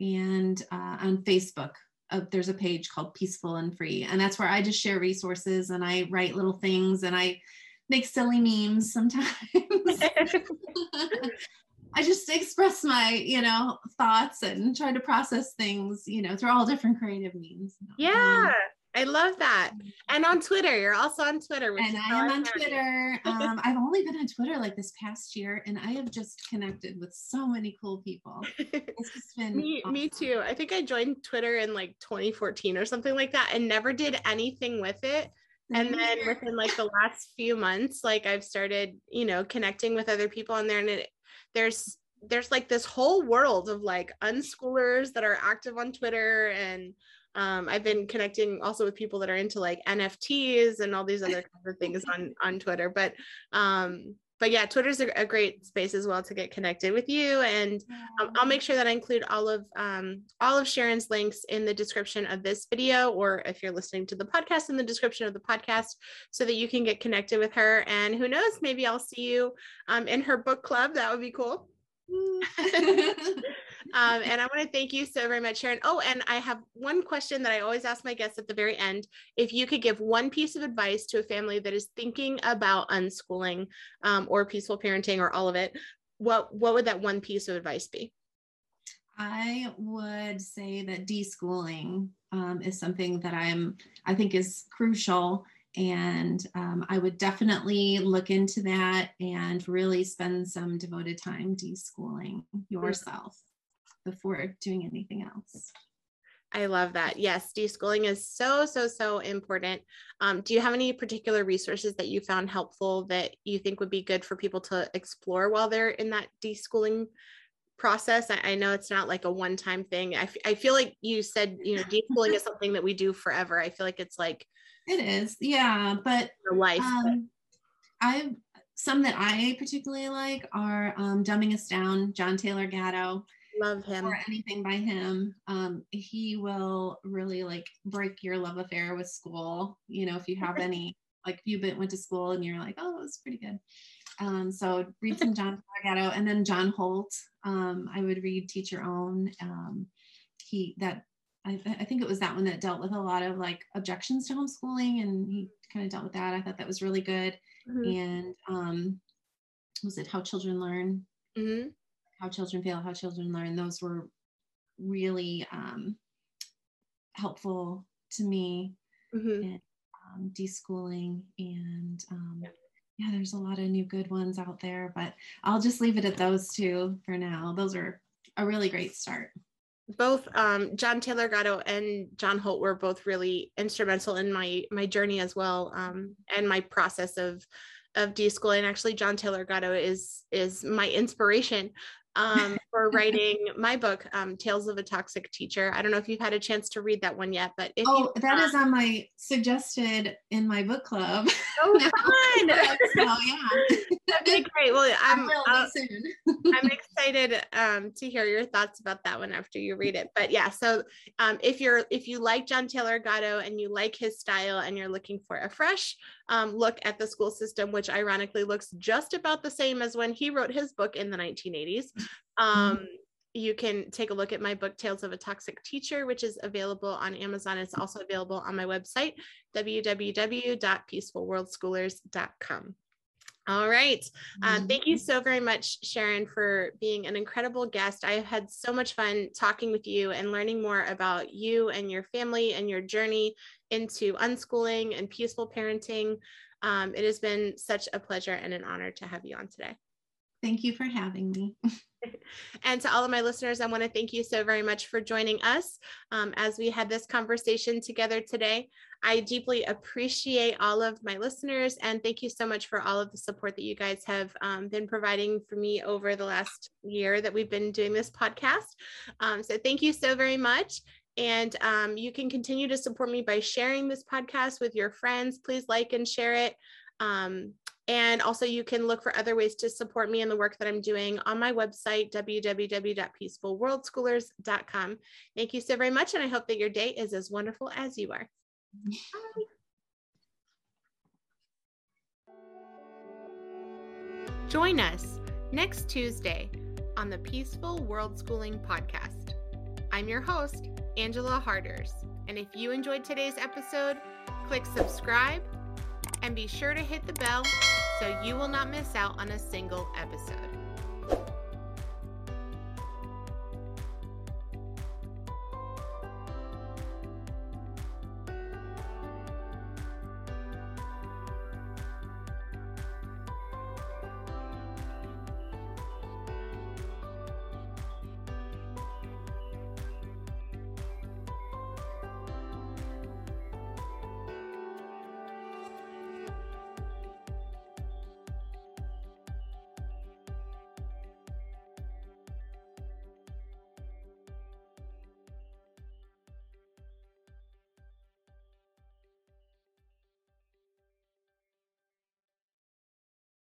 B: And uh, on Facebook, uh, there's a page called Peaceful and Free. And that's where I just share resources and I write little things and I make silly memes sometimes. I just express my, you know, thoughts and try to process things, you know, through all different creative means.
A: Yeah. I love that. And on Twitter, you're also on Twitter.
B: and I am on Twitter. Um, I've only been on Twitter like this past year, and I have just connected with so many cool people. It's just been
A: me, awesome. me too. I think I joined Twitter in like 2014 or something like that, and never did anything with it. And then within like the last few months, like I've started, you know, connecting with other people on there, and it, there's there's like this whole world of like unschoolers that are active on Twitter and um, I've been connecting also with people that are into like NFTs and all these other kinds of things on on Twitter. But um, but yeah, Twitter's a, a great space as well to get connected with you. And um, I'll make sure that I include all of um, all of Cherron's links in the description of this video, or if you're listening to the podcast, in the description of the podcast, so that you can get connected with her. And who knows, maybe I'll see you um, in her book club. That would be cool. um, and I want to thank you so very much, Cherron. Oh, and I have one question that I always ask my guests at the very end. If you could give one piece of advice to a family that is thinking about unschooling um, or peaceful parenting or all of it, what what would that one piece of advice be?
B: I would say that deschooling um, is something that I'm I think is crucial and um, I would definitely look into that and really spend some devoted time deschooling yourself before doing anything else.
A: I love that. Yes, deschooling is so, so, so important. Um, do you have any particular resources that you found helpful that you think would be good for people to explore while they're in that deschooling process? I, I know it's not like a one time thing. I, f- I feel like you said, you know, deschooling is something that we do forever. I feel like it's like,
B: it is, yeah. But
A: life.
B: Um, I some that I particularly like are um, Dumbing Us Down, John Taylor Gatto.
A: Love him.
B: Or anything by him. Um, he will really like break your love affair with school. You know, if you have any, like you went to school and you're like, oh, it was pretty good. Um, so read some John Taylor Gatto and then John Holt. Um, I would read Teach Your Own. Um, he that I, I, think it was that one that dealt with a lot of like objections to homeschooling and he kind of dealt with that. I thought that was really good. Mm-hmm. And um, was it How Children Learn? Mm-hmm. How Children Fail, How Children Learn. Those were really um, helpful to me mm-hmm. in um, deschooling. And um, yeah, there's a lot of new good ones out there, but I'll just leave it at those two for now. Those are a really great start
A: both um, John Taylor Gatto and John Holt were both really instrumental in my my journey as well um, and my process of of deschooling. Actually, John Taylor Gatto is is my inspiration um, for writing my book, um, Tales of a Toxic Teacher. I don't know if you've had a chance to read that one yet, but if
B: oh, that is on my suggested in my book club.
A: Oh, fun! so yeah, okay, great. Well, I'm uh, I'm excited um, to hear your thoughts about that one after you read it. But yeah, so um, if you're if you like John Taylor Gatto and you like his style and you're looking for a fresh um, look at the school system, which ironically looks just about the same as when he wrote his book in the 1980s. Mm-hmm. Um, you can take a look at my book, Tales of a Toxic Teacher, which is available on Amazon. It's also available on my website, www.peacefulworldschoolers.com. All right. Uh, thank you mm-hmm. so very much, Cherron, for being an incredible guest. I have had so much fun talking with you and learning more about you and your family and your journey into unschooling and peaceful parenting. Um, it has been such a pleasure and an honor to have you on today.
B: Thank you for having me.
A: and to all of my listeners, I want to thank you so very much for joining us um, as we had this conversation together today. I deeply appreciate all of my listeners and thank you so much for all of the support that you guys have um, been providing for me over the last year that we've been doing this podcast. Um, so thank you so very much. And um, you can continue to support me by sharing this podcast with your friends. Please like and share it. Um, and also, you can look for other ways to support me in the work that I'm doing on my website, www.peacefulworldschoolers.com. Thank you so very much. And I hope that your day is as wonderful as you are. Bye. Join us next Tuesday on the Peaceful World Schooling Podcast. I'm your host, Angela Harders. And if you enjoyed today's episode, click subscribe and be sure to hit the bell so you will not miss out on a single episode.